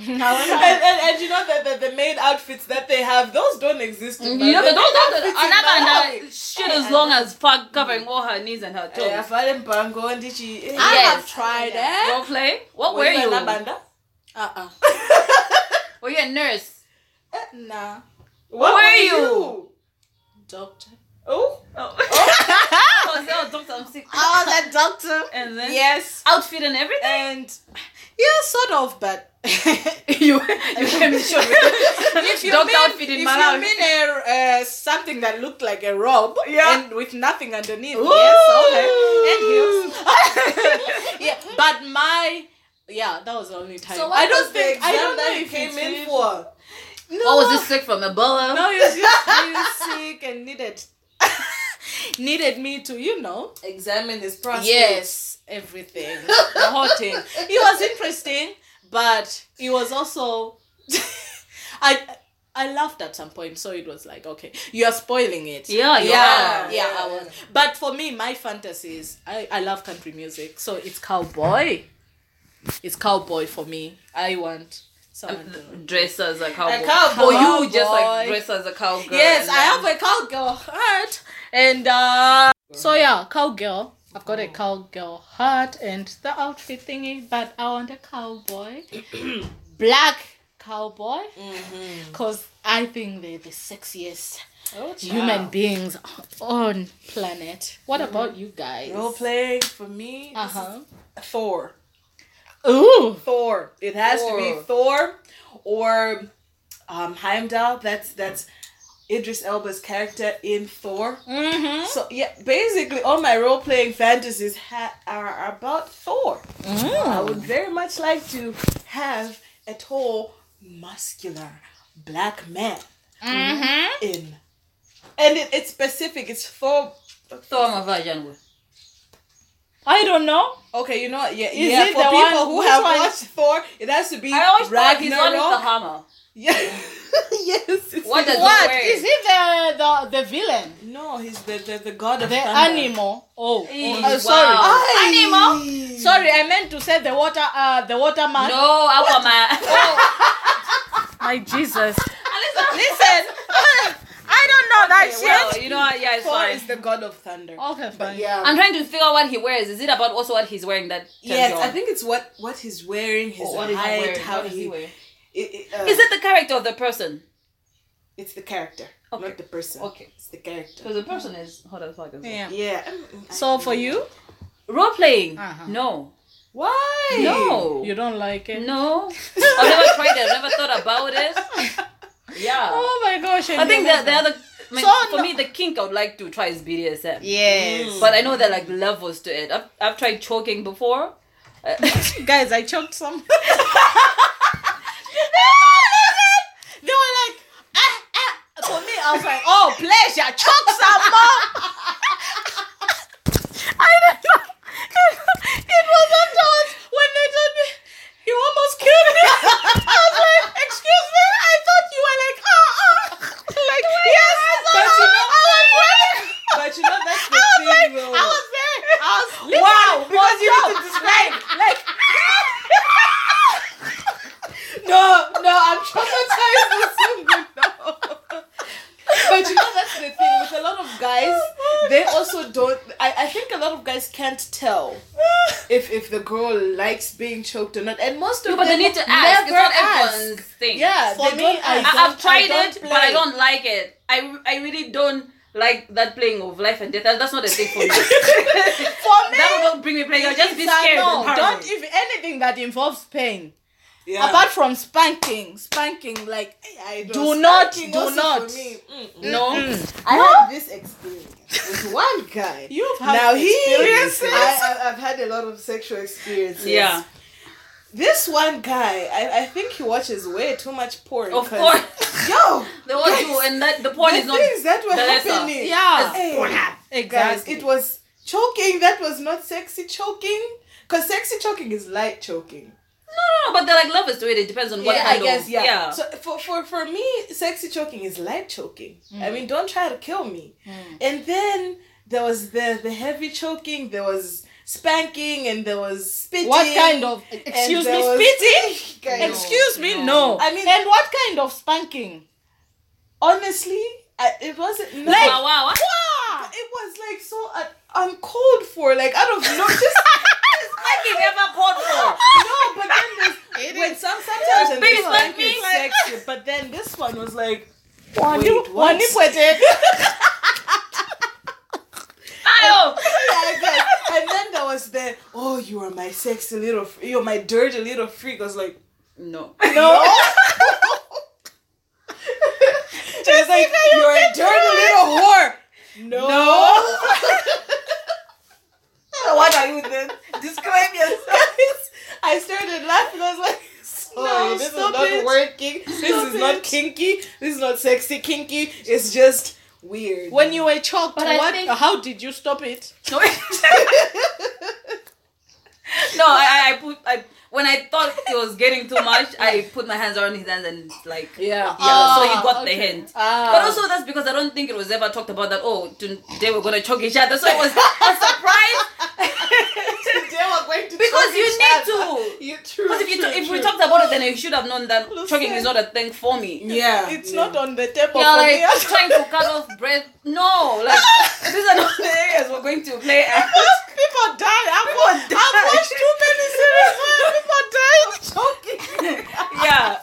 and, and, and you know that the, the maid outfits that they have, those don't exist. In You know, Malawi. but don't don't in Anabanda Malawi. shit as long as fuck covering all her knees and her Eh, toes. afale mpango ndichi eh, I Yes. have tried it. Role play? What were were you you? anabanda? Uh-uh. Were you a nurse? Nah. What were were you? you? Doctor. Oh, Oh. I was there, doctor, I'm sick. I was a doctor. And then yes. outfit and everything. And yeah, sort of, but you you came in short if you Dog mean, outfit in if Malawi. you mean a, uh, something that looked like a robe Yeah. and with nothing underneath, Ooh. yes, okay, and heels. yeah, but my yeah, that was the only time. So what I don't was the think I exam don't know that you if came in for? No, What was this sick from Ebola? No, he was just really sick and needed needed me to, you know, Examine his prostate. yes, everything, the whole thing. It was interesting, but it was also I. I laughed at some point, so it was like, okay, you are spoiling it. Yeah, yeah, yeah. Yeah, I was. yeah. But for me, my fantasy is I, I love country music, so it's cowboy. It's cowboy for me. I want someone. Dress as a cowboy. A cowboy. Or you just like dress as a cowgirl. Yes, I have a cowgirl heart, and uh, so yeah, cowgirl. I've got a cowgirl hat and the outfit thingy, but I want a cowboy, black cowboy, because I think they're the sexiest Oh, human beings on planet. What about you guys? Role playing for me. Uh huh. Thor. Ooh. Thor. It has to be Thor or um Heimdall. That's that's Idris Elba's character in Thor. Mm-hmm. So yeah, basically all my role playing fantasies ha- are about Thor. I would very much like to have a tall, muscular black man Mm-hmm. in, and it, it's specific. It's Thor. Throw my version with. I don't know. Okay, you know what? Yeah, Is yeah. it For the people one- who have one? watched Thor, it has to be I always thought he's one with the hammer. Yeah. yes. It's What the- does What wear? is it? The the the villain, No, he's the the, the god the of thunder. The animal. Oh, oh, uh, sorry. wow. Animal? Sorry, I meant to say the water. Uh, the water man. No, Aquaman. My Jesus. Listen, Listen, I don't know that well, shit. you know what? Yeah, it's Thor fine. is the god of thunder. Okay, But fine. yeah. I'm trying to figure out what he wears. Is it about also what he's wearing that? turns yes. I think it's what what he's wearing, his Or what is he height, wearing? how What does he. he wear? It, it, uh, Is it the character of the person? It's the character, Okay. not the person. Okay. It's the character. Because the person is hot as fuck. as well. Yeah. Yeah. So for you, Role playing? Uh-huh. No. Why? No. you don't like it. No. I've never tried it. I've never thought about it. Yeah. Oh my gosh. I think that the other. I mean, So for no- me, the kink I would like to try is BDSM. Yes. But I know there are like levels to it. I've, I've tried choking before. Uh, Guys, I choked some. They were like, ah, ah. For me, I was like, oh, pleasure, choke some more. I don't know. It was afterwards when they told me, you almost killed me. I was like, excuse me, I thought you were like, ah, ah. Like, yes, But you know- I was ready. But you know that's the I was thing, like, though. I was very, I was Wow, literally because you was need to up. describe. like, No, no, I'm traumatized with something now. But you know that's the thing with a lot of guys, they also don't. I, I think a lot of guys can't tell if if the girl likes being choked or not, and most of no, but they need to ask. It's never not ask. everyone's thing. Yeah, For me, I ask. I, don't- I've tried don't it, but I don't like it. I, I really don't like that playing of life and death. That- That's not a thing for me. for me, that will not bring me pleasure. Just be scared. no. Don't if anything that involves pain. Yeah. Apart from spanking, spanking like I do don't- do also not. for me, mm-mm. No. I had this experience with one guy. You've had now he, experiences. I, I, I've had a lot of sexual experiences. Yeah. This one guy, I, I think he watches way too much porn. Of 'cause- course. Yo, They want guys, to, and that the porn the is not. things that were the lesser. happening. Yeah. Hey, guys, Exactly. it was choking. That was not sexy choking. Cause sexy choking is light choking. No, no, no, but they're like lovers to it. It depends on what yeah, kind I guess of. yeah. yeah. So for for for me, sexy choking is light choking. Mm. I mean, don't try to kill me. And then there was the the heavy choking. There was spanking, and there was spitting. What kind of excuse me was- spitting? Guys, Excuse me, no. no. I mean- and what kind of spanking? honestly, I, it wasn't no, Like- wow, wow. Wow. It was like so un- uncalled for. Like I don't know, just. Spanking never called for. no, but then there's when some sometimes when Big they spank is sexy, but then this one was like, Wani- Wait, what? Ayo. Oh, yeah, guys. and then there was the oh, you are my sexy little, fr- you're my dirty little freak. I was like, No. No. Just like you're a dirty little whore. No. What are you then? Describe yourself. I started laughing. I was like, sorry, No, this is not it. working. This Stop is not it. kinky. This is not sexy kinky. It's just weird. When you were choked, But what? think- How did you stop it? No, no I, I I put I when I thought it was getting too much, I put my hands around his hands and like yeah. yeah. so he Ah, got the hint. Ah. But also that's because I don't think it was ever talked about that. Oh, today we're gonna choke each other. So it was a surprise Today we're going to because choke you each need other. to. You true. Because if you true, if true. we talked about it, then you should have known that Listen. choking is not a thing for me. yeah, It's yeah. not on the table Yeah, for like me. trying to cut off breath. No, like these are not the areas we're going to play at. People die. I've, wa- die. I've watched too many series where people die of choking. yeah.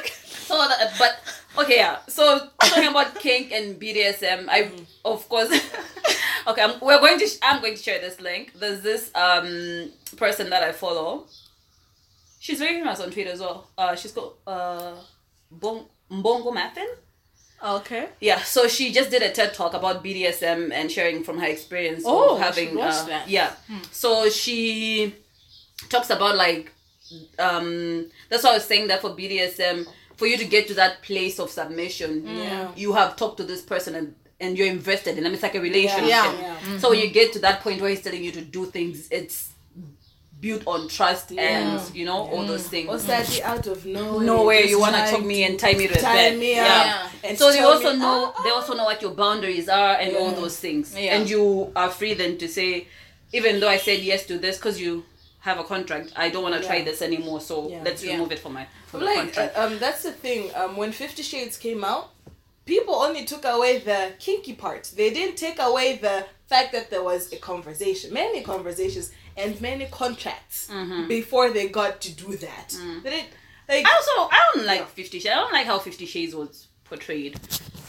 Okay. So, that, but okay, yeah. So talking about kink and BDSM, I of course. okay, I'm, we're going to. Sh- I'm going to share this link. There's this um person that I follow. She's very famous on Twitter as well. Uh, she's called uh, Bong Mbongo Maffin. Okay. Yeah, so she just did a TED talk about BDSM and sharing from her experience Oh, of having should uh, that. yeah. So she talks about like um that's why I was saying that for BDSM for you to get to that place of submission, Yeah. you have talked to this person and and you're invested in them. It's like a relationship. Yeah. Yeah. So when you get to that point where he's telling you to do things, it's built on trust and you know all those things. That? The out of nowhere. Nowhere you want to trying choke me and tie me to tie bed. me yeah. Yeah. and So they also me, know "Ah, they also know what your boundaries are and all those things, Yeah. and you are free then to say, even though I said yes to this because you have a contract, I don't want to try this anymore. So Yeah. let's Yeah. remove it from my from the like contract. uh, um that's the thing um when 50 shades came out people only took away the kinky part they didn't take away the fact that there was a conversation many conversations and many contracts Mm-hmm. before they got to do that Mm. they didn't like I also I don't like Fifty Shades. I don't like how Fifty Shades was portrayed.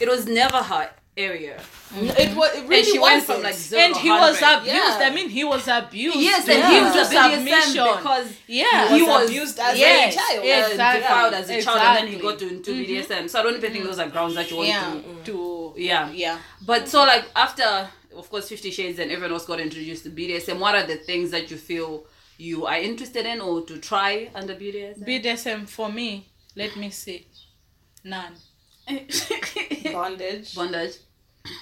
It was never her area, mm-hmm. it was it really and she went wasn't. from like zero And to he was abused. Yeah. I mean, he was abused. Yes, to and he was to a BDSM submission. because yeah, he he was, was- abused as yes, a child yes. Exactly. defiled as a child, and then he Exactly. got to into BDSM. So I don't even think mm-hmm. those are grounds that you want yeah, to. Mm. to Yeah. yeah. But so like after of course Fifty Shades and everyone else got introduced to BDSM, what are the things that you feel you are interested in or to try under BDSM? BDSM for me. Let me see. None. bondage Bondage.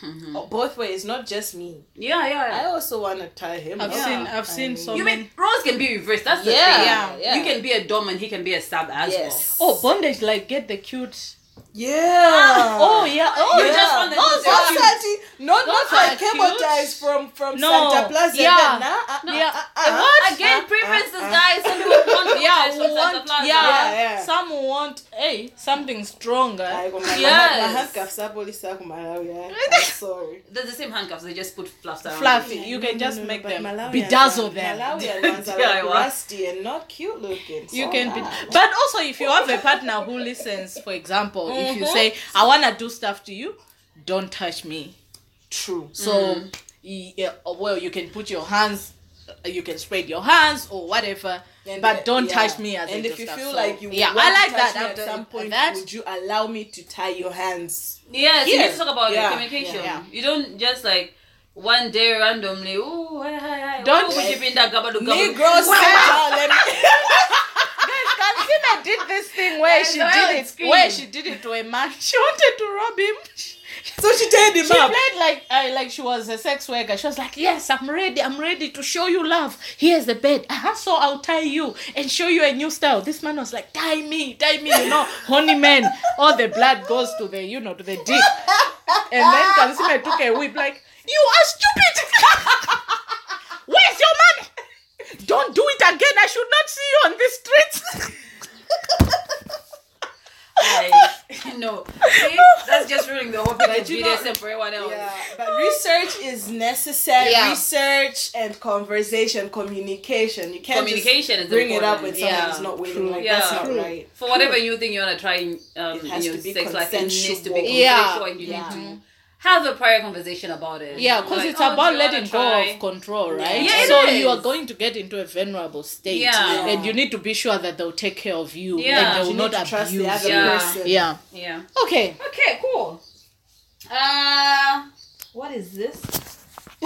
Mm-hmm. Oh, both ways not just me Yeah, yeah, i also want to tie him I've up. seen. I've I seen mean- so You many. mean roles can be reversed? That's the Yeah, thing. yeah, yeah. You can be a dom and he can be a sub as Yes. Oh, bondage! Like get the cute. Yeah Oh yeah. Oh yeah. just want the- Those the are What's that? Not not Those are like cable cute. from from No, Santa Plaza. yeah. Then, nah, uh, No, uh, yeah. uh, uh, What? Again, Uh, preferences, uh, guys. Some people want Yeah, yeah, from Santa want, Plaza. yeah, Yeah, yeah. Some want, hey, something stronger. Ay, Yes. ma- handcuffs are police are kuma Malawi? I'm sorry. They're the same handcuffs. They just put fluffs around. Fluffy. it. You No, can just no, make them Malawians bedazzle them. Malawian ones are Yeah, like I was. rusty and not cute looking. You can be, but also if you have a partner who listens, for example, if you Mhm. say, "I wanna do stuff to you," don't touch me. true. So, Mm. yeah, well, you can put your hands, uh, you can spread your hands or whatever, And but the- don't yeah. touch me as and if you stuff. feel So, like you yeah, want I to like touch that. me After at some point, that, would you allow me to tie your hands? Yes, you Yeah. need to talk about Yeah, communication. yeah. You don't just like one day randomly. Oh, hi, hi, hi. Don't- Why would you be in that gabado gabado? Negroes Wow. sit. Let me. Kansiime did this thing where Yes, she I did it, scream. where she did it to a man. She wanted to rob him. So she tied him She up. She played like uh, like she was a sex worker. She was like, "Yes, I'm ready. I'm ready to show you love. Here's the bed. Uh-huh, so I'll tie you and show you a new style." This man was like, "Tie me, tie me." You know, honey man. All the blood goes to the you know to the dick. And then Kansiime took a whip like, "You are stupid. Where's your money? Don't do it again. I should not see you on the streets." I, no. See, that's just ruining the whole thing with you know- BDSM for everyone else. Yeah, but research is necessary. Yeah. Research and conversation, communication. You can't Communication just is bring it up when important. someone is Yeah. not willing. Like Yeah. that's not right. For whatever you think you want to try in, um, It in your sex life, it needs to be consensual. Yeah. consensual and you Yeah. need to have a prior conversation about it. Yeah, because Like, it's oh, about letting go try? of control, right? Yeah, it so is. you are going to get into a vulnerable state, Yeah. and you need to be sure that they'll take care of you, Yeah. and they You will need not to trust abuse the other you. Yeah. person. Yeah. Yeah. Okay. Okay, cool. Uh, what is this?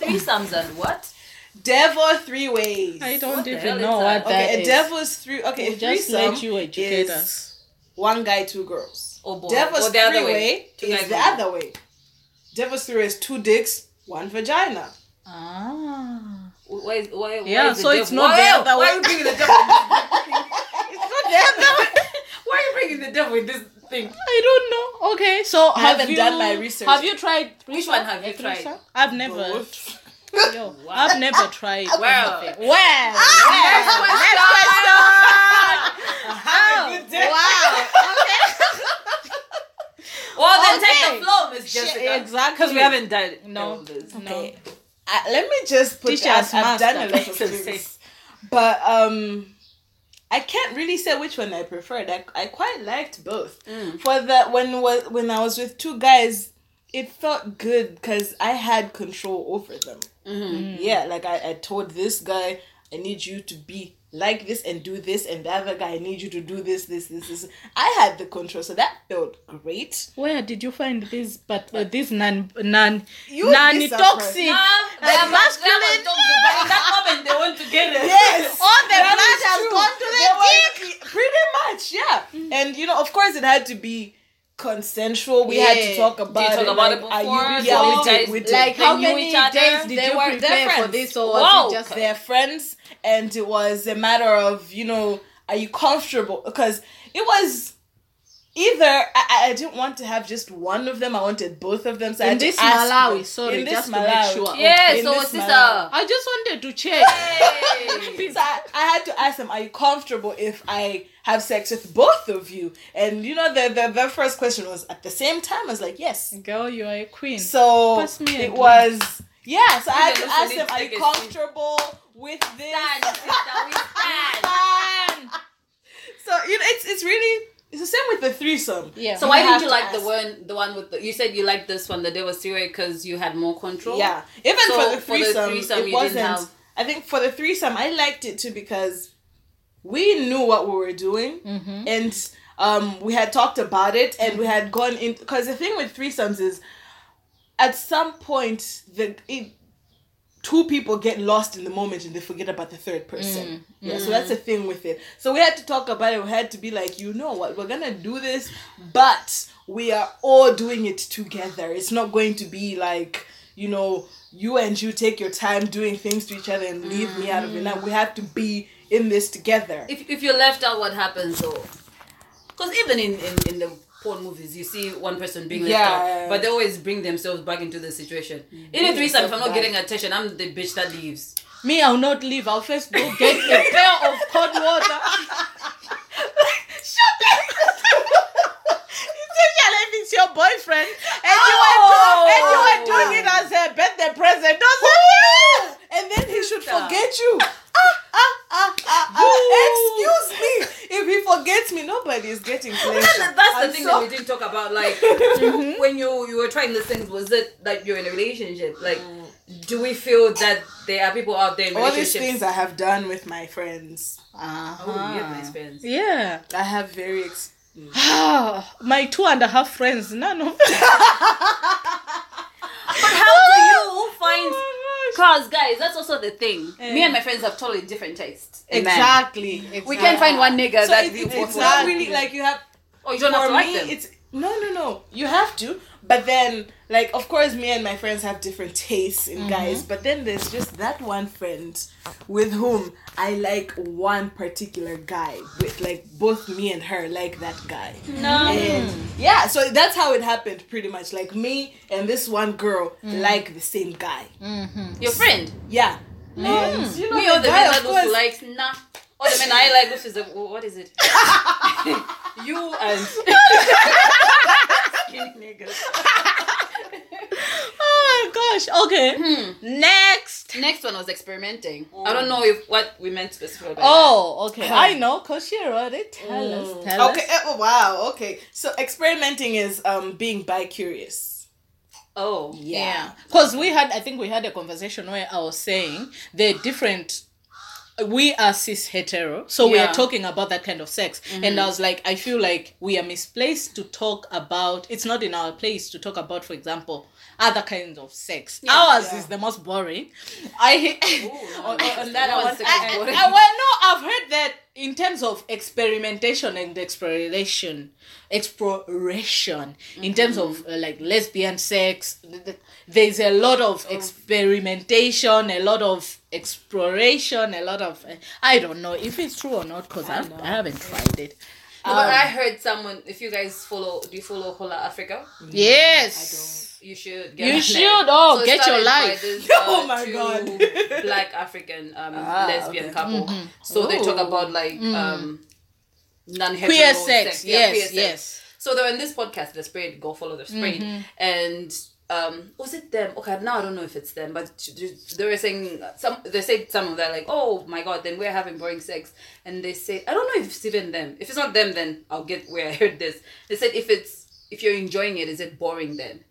Threesomes and what? Devil three ways. I don't What even know what that? that Okay, a is. devil's three. Okay, We'll just let you educate is us. one guy, two girls. Oh boy. Devil's or the other three way. way Two is guys, the one girl. other way. Devil's three way is two dicks, one vagina. Ah. Why, is- why, why Yeah, is so it's devil- not the why, other why are you bringing the devil? It's not the other why are you bringing the devil in this thing? I don't know. Okay, so I have haven't you, done my research. Have you tried? Which one have you A threesome? tried? I've never. Both. Yo, I've never tried. Well. anything. well, well. Next question. Have a good day. Wow. Well, then Okay. take the floor, Miss Shit, Jessica. exactly. Because we haven't done No. all this. Okay. Uh, let me just put Teach I've, I've done a lot of things. But um I can't really say which one I preferred. I, I quite liked both. Mm. For the when was when I was with two guys, it felt good because I had control over them. Mm-hmm. Yeah, like I, I told this guy, I need you to be like this and do this, and the other guy, I need you to do this, this, this, this. I had the control, so that felt great. Where did you find this? But uh, this non non You non toxic. surprised. Nah, they Like have masculine. masculine. But in that moment, they want to get it. Yes. All the That blood has true. gone to the There dick. Pretty much, yeah. And you know, of course, it had to be consensual. We had to Yeah. talk Did about you talk it. about like, it are before? you, So yeah, you we did. We did. Like how many days did They you were- they're prepare for this, or was Whoa. it just they're friends, and it was a matter of you know, are you comfortable? Because it was either I, I didn't want to have just one of them. I wanted both of them. So I in had to this ask Malawi? them. Sorry, In this just to Malawi. make sure. Yeah, In so this sister. Malawi. I just wanted to check. Hey. So I, I had to ask them, are you comfortable if I have sex with both of you? And you know, the, the, the first question was at the same time. I was like, yes. Girl, you are a queen. So Pass me a it drink. was, yeah. So I had Okay, to ask them, are you a scene. comfortable with this? Stand, sister, stand. So you know, it's it's really it's the same with the threesome. Yeah. So why didn't you to like the one, the one with the? You said you liked this one, the Devil Series, because you had more control. Yeah, even So for the for the threesome, threesome, it you wasn't. didn't have- I think for the threesome, I liked it too because we knew what we were doing, Mm-hmm. and um, we had talked about it, and we had gone in. Because the thing with threesomes is, at some point, the it, two people get lost in the moment and they forget about the third person. Mm, yeah, so mm. that's the thing with it. So we had to talk about it. We had to be like, you know what, we're gonna do this, but we are all doing it together. It's not going to be like, you know, you and you take your time doing things to each other and leave me out of it. Now we have to be in this together. If if you're left out, what happens though? Because even in, in in the porn movies, you see one person being left Yeah. out, but they always bring themselves back into the situation. Mm-hmm. In a threesome, if I'm not back. getting attention, I'm the bitch that leaves. Me, I'll not leave. I'll first go get a pair of cold water. Especially if it's your boyfriend and you were doing, and you were doing it as a birthday present, doesn't it? and then he should Stop. forget you. Ah, ah, ah, ah, ah. Excuse me. If he forgets me, nobody is getting pleasure. That's, that's the I'm thing so- that we didn't talk about. Like when you you were trying these things, was it that you're in a relationship? Like, do we feel that there are people out there in All these relationships? things I have done with my friends. Uh-huh. oh, you have an experience. Yeah. I have very ex- My two and a half friends, none of them. But how do you find? Cause guys, that's also the thing. Me and my friends have totally different tastes. in men. Exactly. exactly. We can't find one nigga So that it, we it- both it's want. not really like you have. Oh, you don't have For to like me, them. it's no, no, no. You have to, but then, like, of course, me and my friends have different tastes in mm-hmm. guys. But then there's just that one friend with whom I like one particular guy. With like both me and her like that guy. no. And yeah, so that's how it happened pretty much. Like me and this one girl mm. like the same guy. Mm-hmm. Your friend. Yeah. And you know, Me or the guy, men of course, Lucy likes, nah. Or the men I like, Lucy is the, what is it? you and skinny niggas. Oh my gosh. Okay. Hmm. Next. Next one was experimenting. I don't know if what we meant specifically. by Oh, okay. I know, cause she wrote it. Tell us. Tell Okay. us. eh, Oh, wow. Okay. So experimenting is um being bi curious. Oh. Yeah. Because we had, I think we had a conversation where I was saying the different. We are cis hetero, so we Yeah. Mm-hmm. are talking about that kind of sex. And I was like, I feel like we are misplaced to talk about. It's not in our place to talk about, for example, other kinds of sex. Ours Yeah. is the most boring. I. on, on- on that, I want. I, I- well, no, I've heard that in terms of experimentation and exploration, exploration, in terms of uh, like lesbian sex, th- th- there's a lot of experimentation, a lot of exploration, a lot of. Uh, I don't know if it's true or not because I, I haven't tried it. No, but I heard someone. If you guys follow, do you follow Hola Africa? Yes. You should. Get You on there. should. Oh, it's get your started by life. this, Oh uh, my two God. black African um, Ah, lesbian okay. couple. So they talk about like um, non-hetero Queer sex. Yeah, Yes. queer sex. Yes. So they're in this podcast, The Spread. Go follow The Spread. Mm-hmm. And um, was it them? Okay, now I don't know if it's them, but they were saying some. They said some of that like, oh my god, then we're having boring sex, and they say I don't know if it's even them. If it's not them, then I'll get where I heard this. They said if it's if you're enjoying it, is it boring then?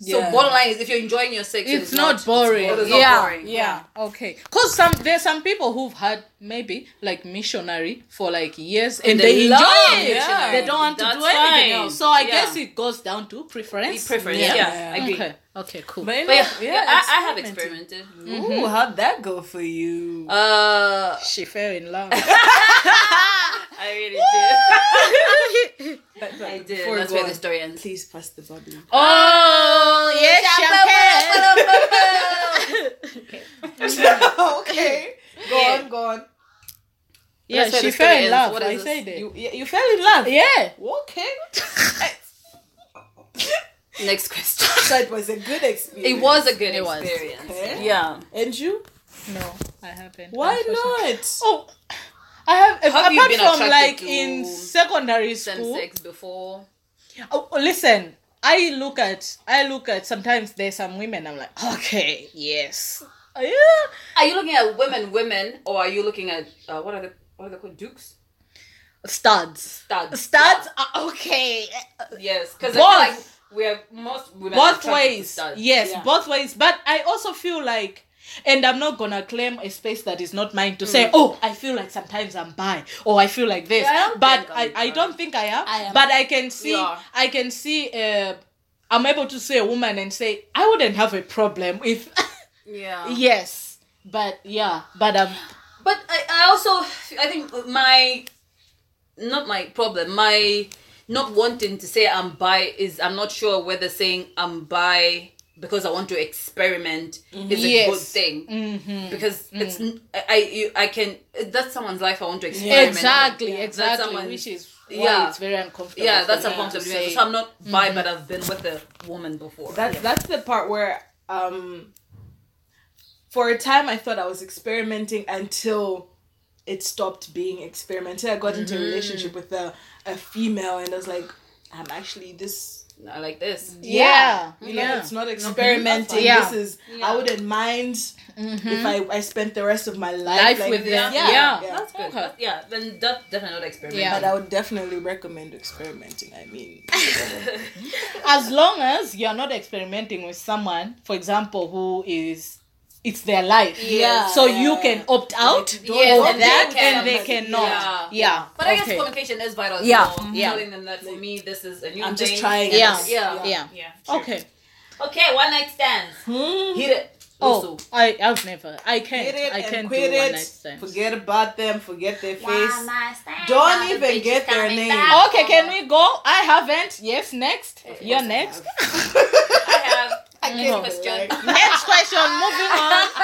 So bottom line is if you're enjoying your sex, it's, it's not, boring. It's, not yeah, boring. yeah, okay. Cause some there's some people who've had maybe like missionary for like years and, they they, love enjoy it. missionary. They don't want to That's do anything fine. else. So I Yeah. guess it goes down to preference. Preference, yeah, I agree. Okay. Okay. Cool. But, But know, yeah, yeah, I, I have experimented. experimented. Ooh, how'd that go for you? Uh, she fell in love. I really did. But- but I did. That's where the story ends. Please pass the bubbly. oh, oh yes, champagne. okay. Go Yeah. on, go on. yeah, she the story fell in ends. love. What I is this? said it. You, you you fell in love. yeah. Okay. Next question. so it was a good experience. It was a good It was. experience. Okay. Yeah. And you? No, I haven't. Why not? Oh, I have. Have apart from like in secondary school. sex before. Oh, listen, I look at I look at sometimes there's some women I'm like, okay, yes. Yeah. Are you looking at women, women, or are you looking at uh, what are the what are they called? Dukes. Studs. Studs. Studs are okay. Yes, because like we have most women Both ways. studs. Yes, Yeah. both ways. But I also feel like and I'm not gonna claim a space that is not mine to say, oh, I feel like sometimes I'm bi, or I feel like this. Yeah, I but I, I don't think I am. I am. But I can see I can see uh I'm able to see a woman and say, I wouldn't have a problem if Yeah. yes. But yeah, but um But I, I also I think my not my problem my not wanting to say I'm bi is I'm not sure whether saying I'm bi because I want to experiment is a Yes. good thing mhm. because it's n- I I, you, I can that's someone's life I want to experiment Exactly, That's exactly. someone's- Which is why Yeah. it's very uncomfortable. yeah that's uncomfortable to to me. say. so I'm not bi but I've been with a woman before That's that's the part where um for a time I thought I was experimenting until it stopped being experimental. I got into a relationship with a, a female and I was like, I'm actually this I like this Yeah, you know, yeah. it's not mm-hmm. experimenting. Yeah. This is I wouldn't mind mm-hmm. if I, I spent the rest of my life, Life like with this. Yeah, Yeah. yeah. that's good Okay. That's- yeah then that's definitely not experimenting. Yeah. But I would definitely recommend experimenting. I mean, as long as you're not experimenting with someone, for example, who is it's their life. Yeah. So you can opt out Like, Yes, of and they that can. and they cannot. Yeah. Yeah. But I guess okay. communication is vital. As Yeah, well. yeah. Telling them that for me, this is a new I'm thing. just trying. Yeah. this. Yeah. Yeah. Yeah. sure. Okay. Okay. One night stands. Hmm? Hit it. Oh, Usu. I I've never. I can't. Hit it I can't do quit one it. night stand. Forget about them. Forget their face. Don't even get their name. back. Okay, can we go? I haven't. Yes, next. You're next. I have. I Next question. like- next question. Moving on.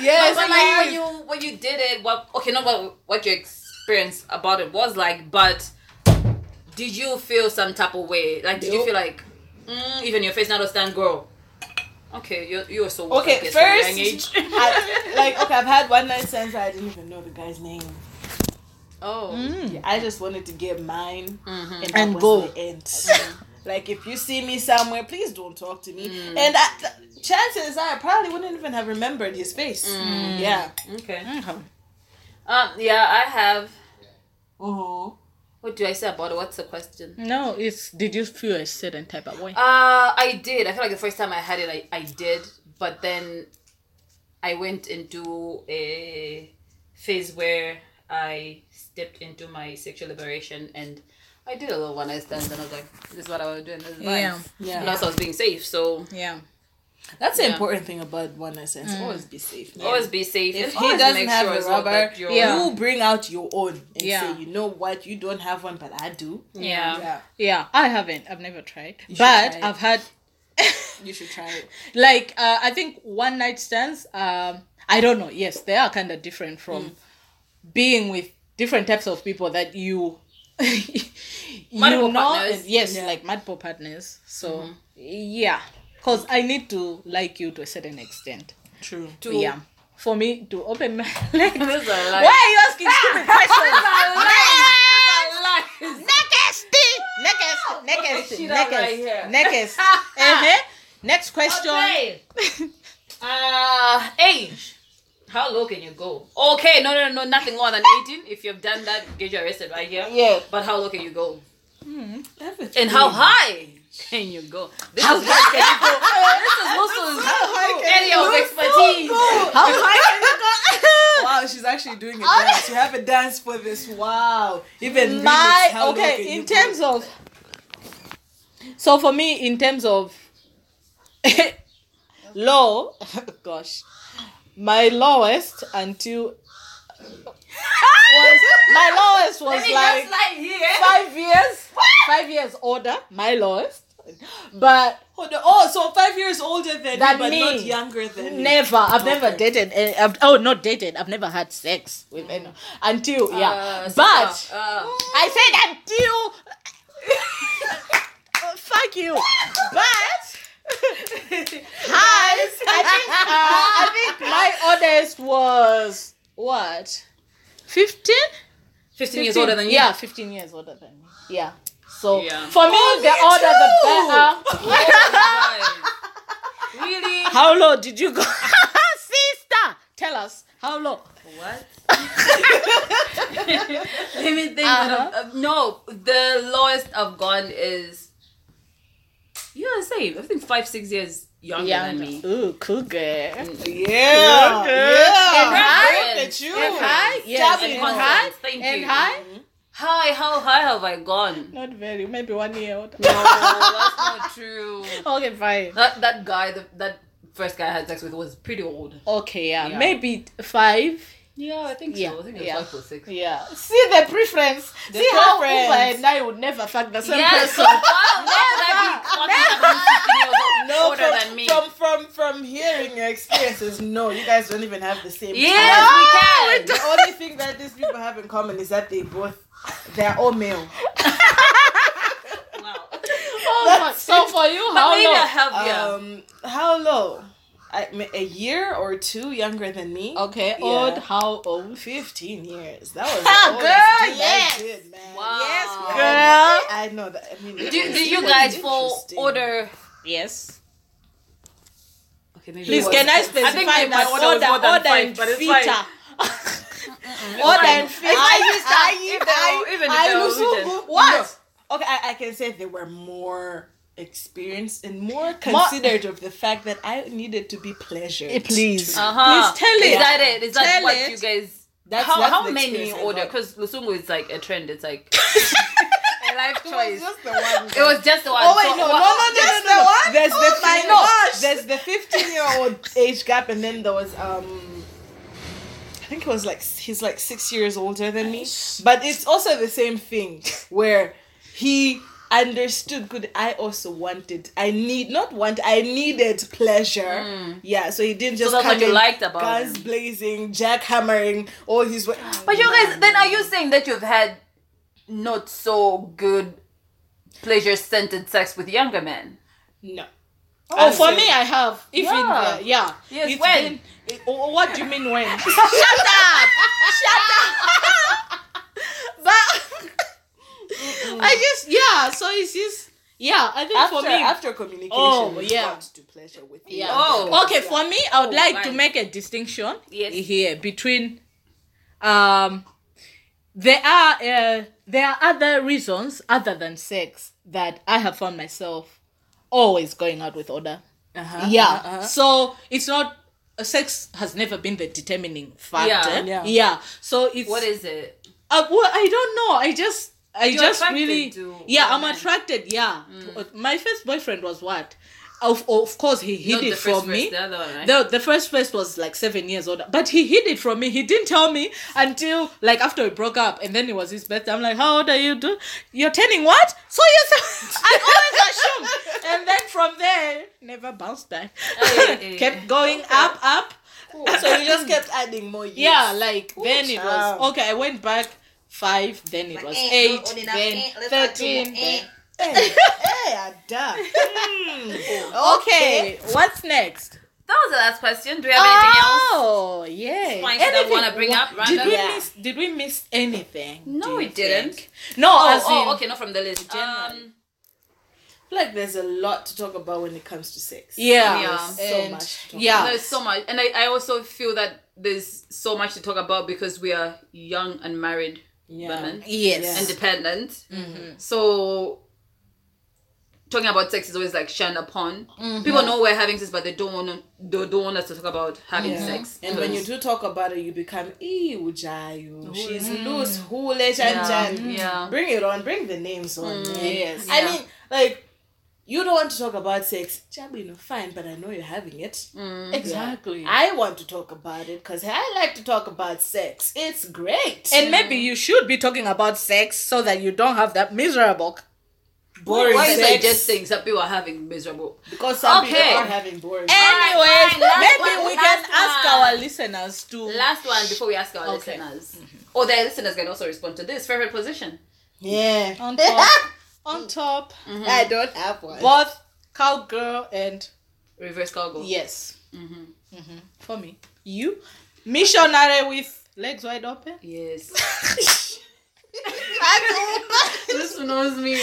Yes, but like when you when you did it, what okay, not what what your experience about it was like, but did you feel some type of way? Like, did you feel like mm, even your face not a stand, girl? Okay, you're you're so Okay, focused first. I, like okay, I've had one night stands I didn't even know the guy's name. oh, Mm. I just wanted to get mine Mhm. and, And go. The end. Like if you see me somewhere, please don't talk to me. And I, th- chances are, I probably wouldn't even have remembered his face. Yeah. okay. Okay. Um, yeah, I have. Uh-huh. What do I say about it? What's the question? No, it's did you feel a certain type of way? Uh, I did. I feel like the first time I had it, I, I did. But then I went into a phase where I stepped into my sexual liberation and I did a little one night stand and I was like, this is what I was doing." this is Yeah. fine. Yeah. Plus I was being safe, so yeah. That's the Yeah. important thing about one night stands. Always be safe. always be safe. If he doesn't make have sure a as well rubber, you're- Yeah. you bring out your own and Yeah. say, you know what, you don't have one, but I do. Yeah. Yeah, Yeah, I haven't. I've never tried. should But try. I've had you should try it. like uh, I think one night stands. Um, I don't know. Yes, they are kind of different from being with different types of people that you you Multiple know. partners. Yes, Yeah. like multiple partners. So yeah, because I need to like you to a certain extent. True. To- Yeah, for me to open my legs. This is a lie. Why are you asking stupid questions? Out right here. next, uh-huh. Next question. Okay. uh, age. How low can you go? Okay, no, no, no, nothing more than 18. If you've done that, get you arrested right here. Yeah. But how low can you go? Hmm, everything. And how high can you go? This is high can you go? This is Lusu's area of expertise. How high can you go? Wow, she's actually doing a dance. You have a dance for this. Wow. Even My remix, how low can okay. you In go? terms of, so for me, in terms of low, gosh, my lowest until was my lowest was like five years, five years older. My lowest, but Oh, no- oh, so five years older than Than you, but me. not younger than you. Never. I've never dated. I've, oh, not dated. I've never had sex with anyone until yeah. Uh, but uh, I said until. Oh, fuck you. But. Hi. I think. Uh, I think my oldest was what? Fifteen. 15 years older than you. Yeah, fifteen years older than me. Yeah. So Yeah. for me, the me older the better. Guys. really? How low did you go? Sister, tell us. How low? What? Let me think. Uh-huh. Uh, no, the lowest I've gone is yeah, same. I think five, six years younger than me. Ooh, cougar. Yeah. Okay. Yeah. And high? Look at you. And high? Yes. Dabbing And in high? Thank and you. high? Mm-hmm. Hi, how high have I gone? Not very. Maybe one year old. No, that's not true. Okay, fine. That that guy, the, that first guy I had sex with was pretty old. Okay, yeah. Yeah. Maybe five. Yeah, I think Yeah, so. I think it was yeah. five or six. Yeah. See the preference. The See how preference. Uber and I would never fuck the same Yes, person. why, why would I be fucking someone 15 years No, from, me? from from from hearing your experiences, no, you guys don't even have the same. yes, we can. The only thing that these people have in common is that they both they're all male. Wow. Oh, my- so for you, how maybe I long? have yeah. Um, how low? I, a year or two younger than me. Okay, Yeah. old, how old? Fifteen years. That was the oldest girl, yes. I did, man. Wow. Yes, Girl. I know that. I mean, do, do you guys fall interesting. older? Yes. Okay, Please, it can was- I specify my that order order, more than order and but it's feature? fine. Order fine. and feature. I, If they were- I, even if I, they were lose- written. What? No. Okay, I, I can say they were more experienced and more considerate of the fact that I needed to be pleasured. Eh, please. Uh-huh. Please tell Is it. that it? Is that Tell what it. you guys? That's- how that's how many experience I order? Because Lusungu is like a trend. It's like a life It was choice. just the one. It was just the one. Oh wait, So no, no, no, no, Just no, no, the no. one? There's the Oh my fi- gosh. There's the 15 year old age gap, and then there was um, I think it was like he's like six years older than me. But it's also the same thing where he understood. Good, I also wanted. I need not want. I needed pleasure. Mm. Yeah, so he didn't just that's come what you in liked about guns him. blazing, jackhammering, all his. wa- oh, But you guys, then are you saying that you've had not so good pleasure-centered sex with younger men? No. Oh, for Okay. me, I have. If Yeah. in the, yeah. Yes, It's when? been- it- oh, oh what do you mean when? Shut up! Shut up! but I just yeah. So it's just yeah. I think After, for me. after communication, Oh, we yeah. to pleasure with the yeah. younger Oh. okay, for me, I would Oh, like to make a distinction Yes. here between um there are uh, there are other reasons other than sex that I have found myself always going out with order. Uh-huh, yeah. uh-huh, uh-huh. So it's not uh, sex has never been the determining factor. Yeah. Yeah. Yeah. So it's What is it? uh, well, I don't know. I just I You're just really to yeah. other I'm men. attracted. Yeah. To- uh, my first boyfriend was what? Of of course he hid Not it the first from me. the other one, right? The the first first was like seven years old, but he hid it from me. He didn't tell me until like after we broke up, and then it was his birthday. I'm like, how old are you? Do you're turning what? So yes, I always assumed, and then from there never bounced back. Hey, hey, Kept going up up. so you just kept adding more years. Yeah, like then it was okay. I went back five, then it was eh, eight, not then eh, let's not do thirteen. eh. then- Hey, hey, Ada. Okay, what's next? That was the last question. Do we have anything else? Oh, yeah. Points that I wanna bring up, Did we Yeah. miss? Did we miss anything? No, we you didn't. think? No, Oh, as oh, in- okay, not from the list. Generally. Um, feel like there's a lot to talk about when it comes to sex. Yeah, Yeah. So and- much to talk Yeah, there's so much, and I, I also feel that there's so much to talk about because we are young and married Yeah. women, yes, independent. Mm-hmm. So talking about sex is always like shunned upon. Mm-hmm. People know we're having sex, but they don't want to, they don't want us to talk about having Yeah. sex. And when you do talk about it, you become ee ujayo. She's Mm. loose, hule chan Yeah. Bring it on, bring the names on. man. Yes. I mean, like you don't want to talk about sex. Jabu, no, fine, but I know you're having it. Mm. exactly. I want to talk about it because I like to talk about sex. It's great. and maybe you should be talking about sex so that you don't have that miserable. boring Why is sex. it just saying some people are having miserable? because some Okay. people are having boring Anyways, fine, last maybe one, we can last ask our listeners to. Last one before we ask our Okay. listeners, or their listeners can also respond to this favorite position. Yeah. on mm. top, on top, I don't have one. both cowgirl and Reverse cowgirl. yes. Mm-hmm. mm-hmm. For me, you missionary with legs wide open. Yes. I Who knows me?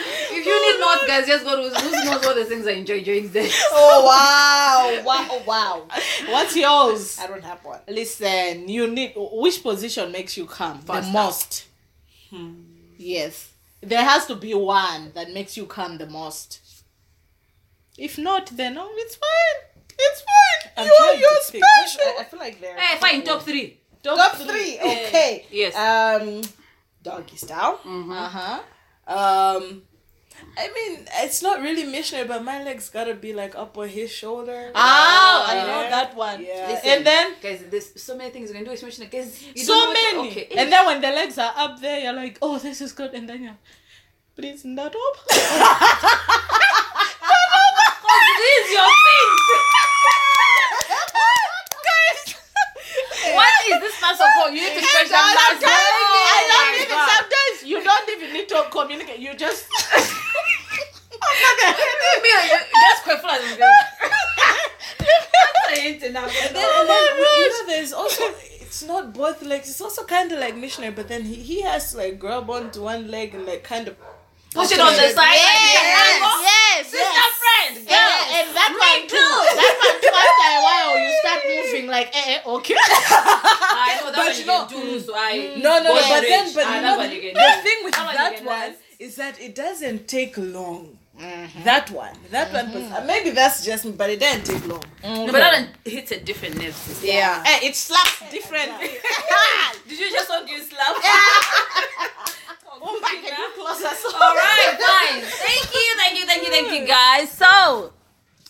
if you need notes, guys, just go to who knows what the things I enjoy doing this. oh wow, wow, wow! What's yours? I don't have one. Listen, you need which position makes you come the Faster. most? Hmm. Yes, there has to be one that makes you come the most. If not, then no, it's fine. It's fine. I'm you are you're to pick. I, special. I feel like they're Hey, fine, top three. top three. Okay. Yes. Um, doggy style. Uh huh. Um, I mean, it's not really missionary, but my legs gotta be like up on his shoulder. Ah, I know Yeah. that one. Yeah. Listen, And then guys, there's so many things you can do, especially guys. You so don't know to- many. Okay. And then when the legs are up there, you're like, oh, this is good. And then you're, please, not up. this is your thing. Guys. What is this man called? You need to stretch that muscle. I Oh don't my even, God. sometimes you don't even need to communicate. You just. Me, you just quick flash. And then, and then oh you know, there's also it's not both legs. It's also kind of like missionary, but then he, he has to like grab onto one leg and like kind of Push it on the side. Yes, Like yes, Sister friend. And, and that one too. That one too. After a while, you start moving like, eh, eh okay. I know that But one you you know- do. So I. No, no, no. But then, but Ah, you know, one the thing with That one you that can one do. is that it doesn't take long. That one, that one. uh, Maybe that's just me, but it doesn't take long. No, but that one hits a different nerve system. Yeah. Eh, it slaps differently. Did you just want you slap? oh my god, you All right, fine. Thank you, thank you, thank you, thank you, guys. So.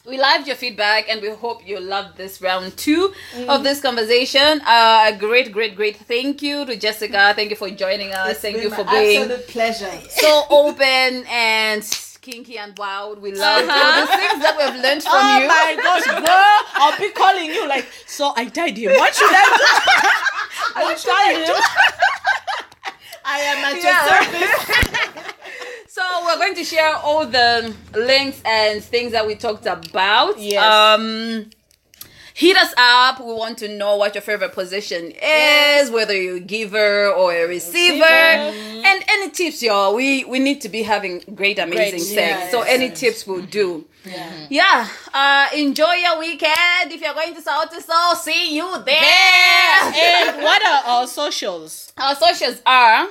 We loved your feedback and we hope you loved this round two of this conversation. Uh, a great, great, great thank you to Jessica. Thank you for joining us. It's thank you for being absolute pleasure. so open and kinky and wild. We love all the things that we've learned from Oh you. my gosh, girl! I'll be calling you like. So I died here. What should I do? what should I do? I am at your service. So we're going to share all the links and things that we talked about. Yes. Um hit us up. We want to know what your favorite position is, whether you're a giver or a receiver. And any tips, y'all. We we need to be having great, amazing sex. yes, so any tips will do. Yeah. Yeah. Uh enjoy your weekend. If you're going to South to Soul, see you there. And what are our socials? Our socials are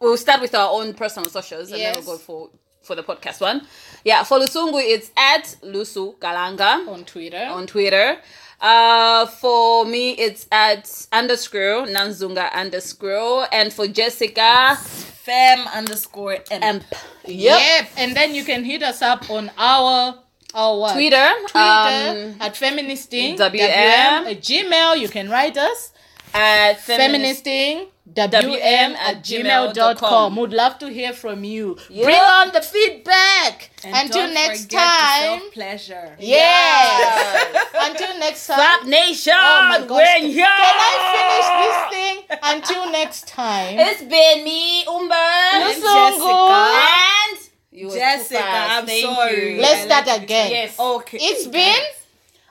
we'll start with our own personal socials and Yes. then we'll go for for the podcast one. Yeah, for Lusungu, it's at Lusu Galanga On Twitter. on Twitter. Uh, for me, it's at underscore Nanzunga underscore, and for Jessica, Fam underscore M. Emp. Yep. And then you can hit us up on our our what? Twitter, Twitter um, at feministing WM. at Gmail. You can write us at feminist. feministing WM at gmail.com. Would love to hear from you. Yep. Bring on the feedback. And Until next time. Pleasure. Yes. Until next time. Fab Nation, Oh my gosh. we're. Can I finish this thing? Until next time. It's been me, Umber, and you were Jessica. I'm Thank sorry. you. Let's I start like again. Yes. Okay. It's been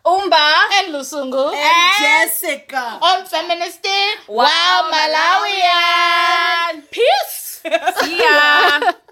Umba and Lusungu and, and Jessica on Feministin Wow Malawian. Peace. See ya.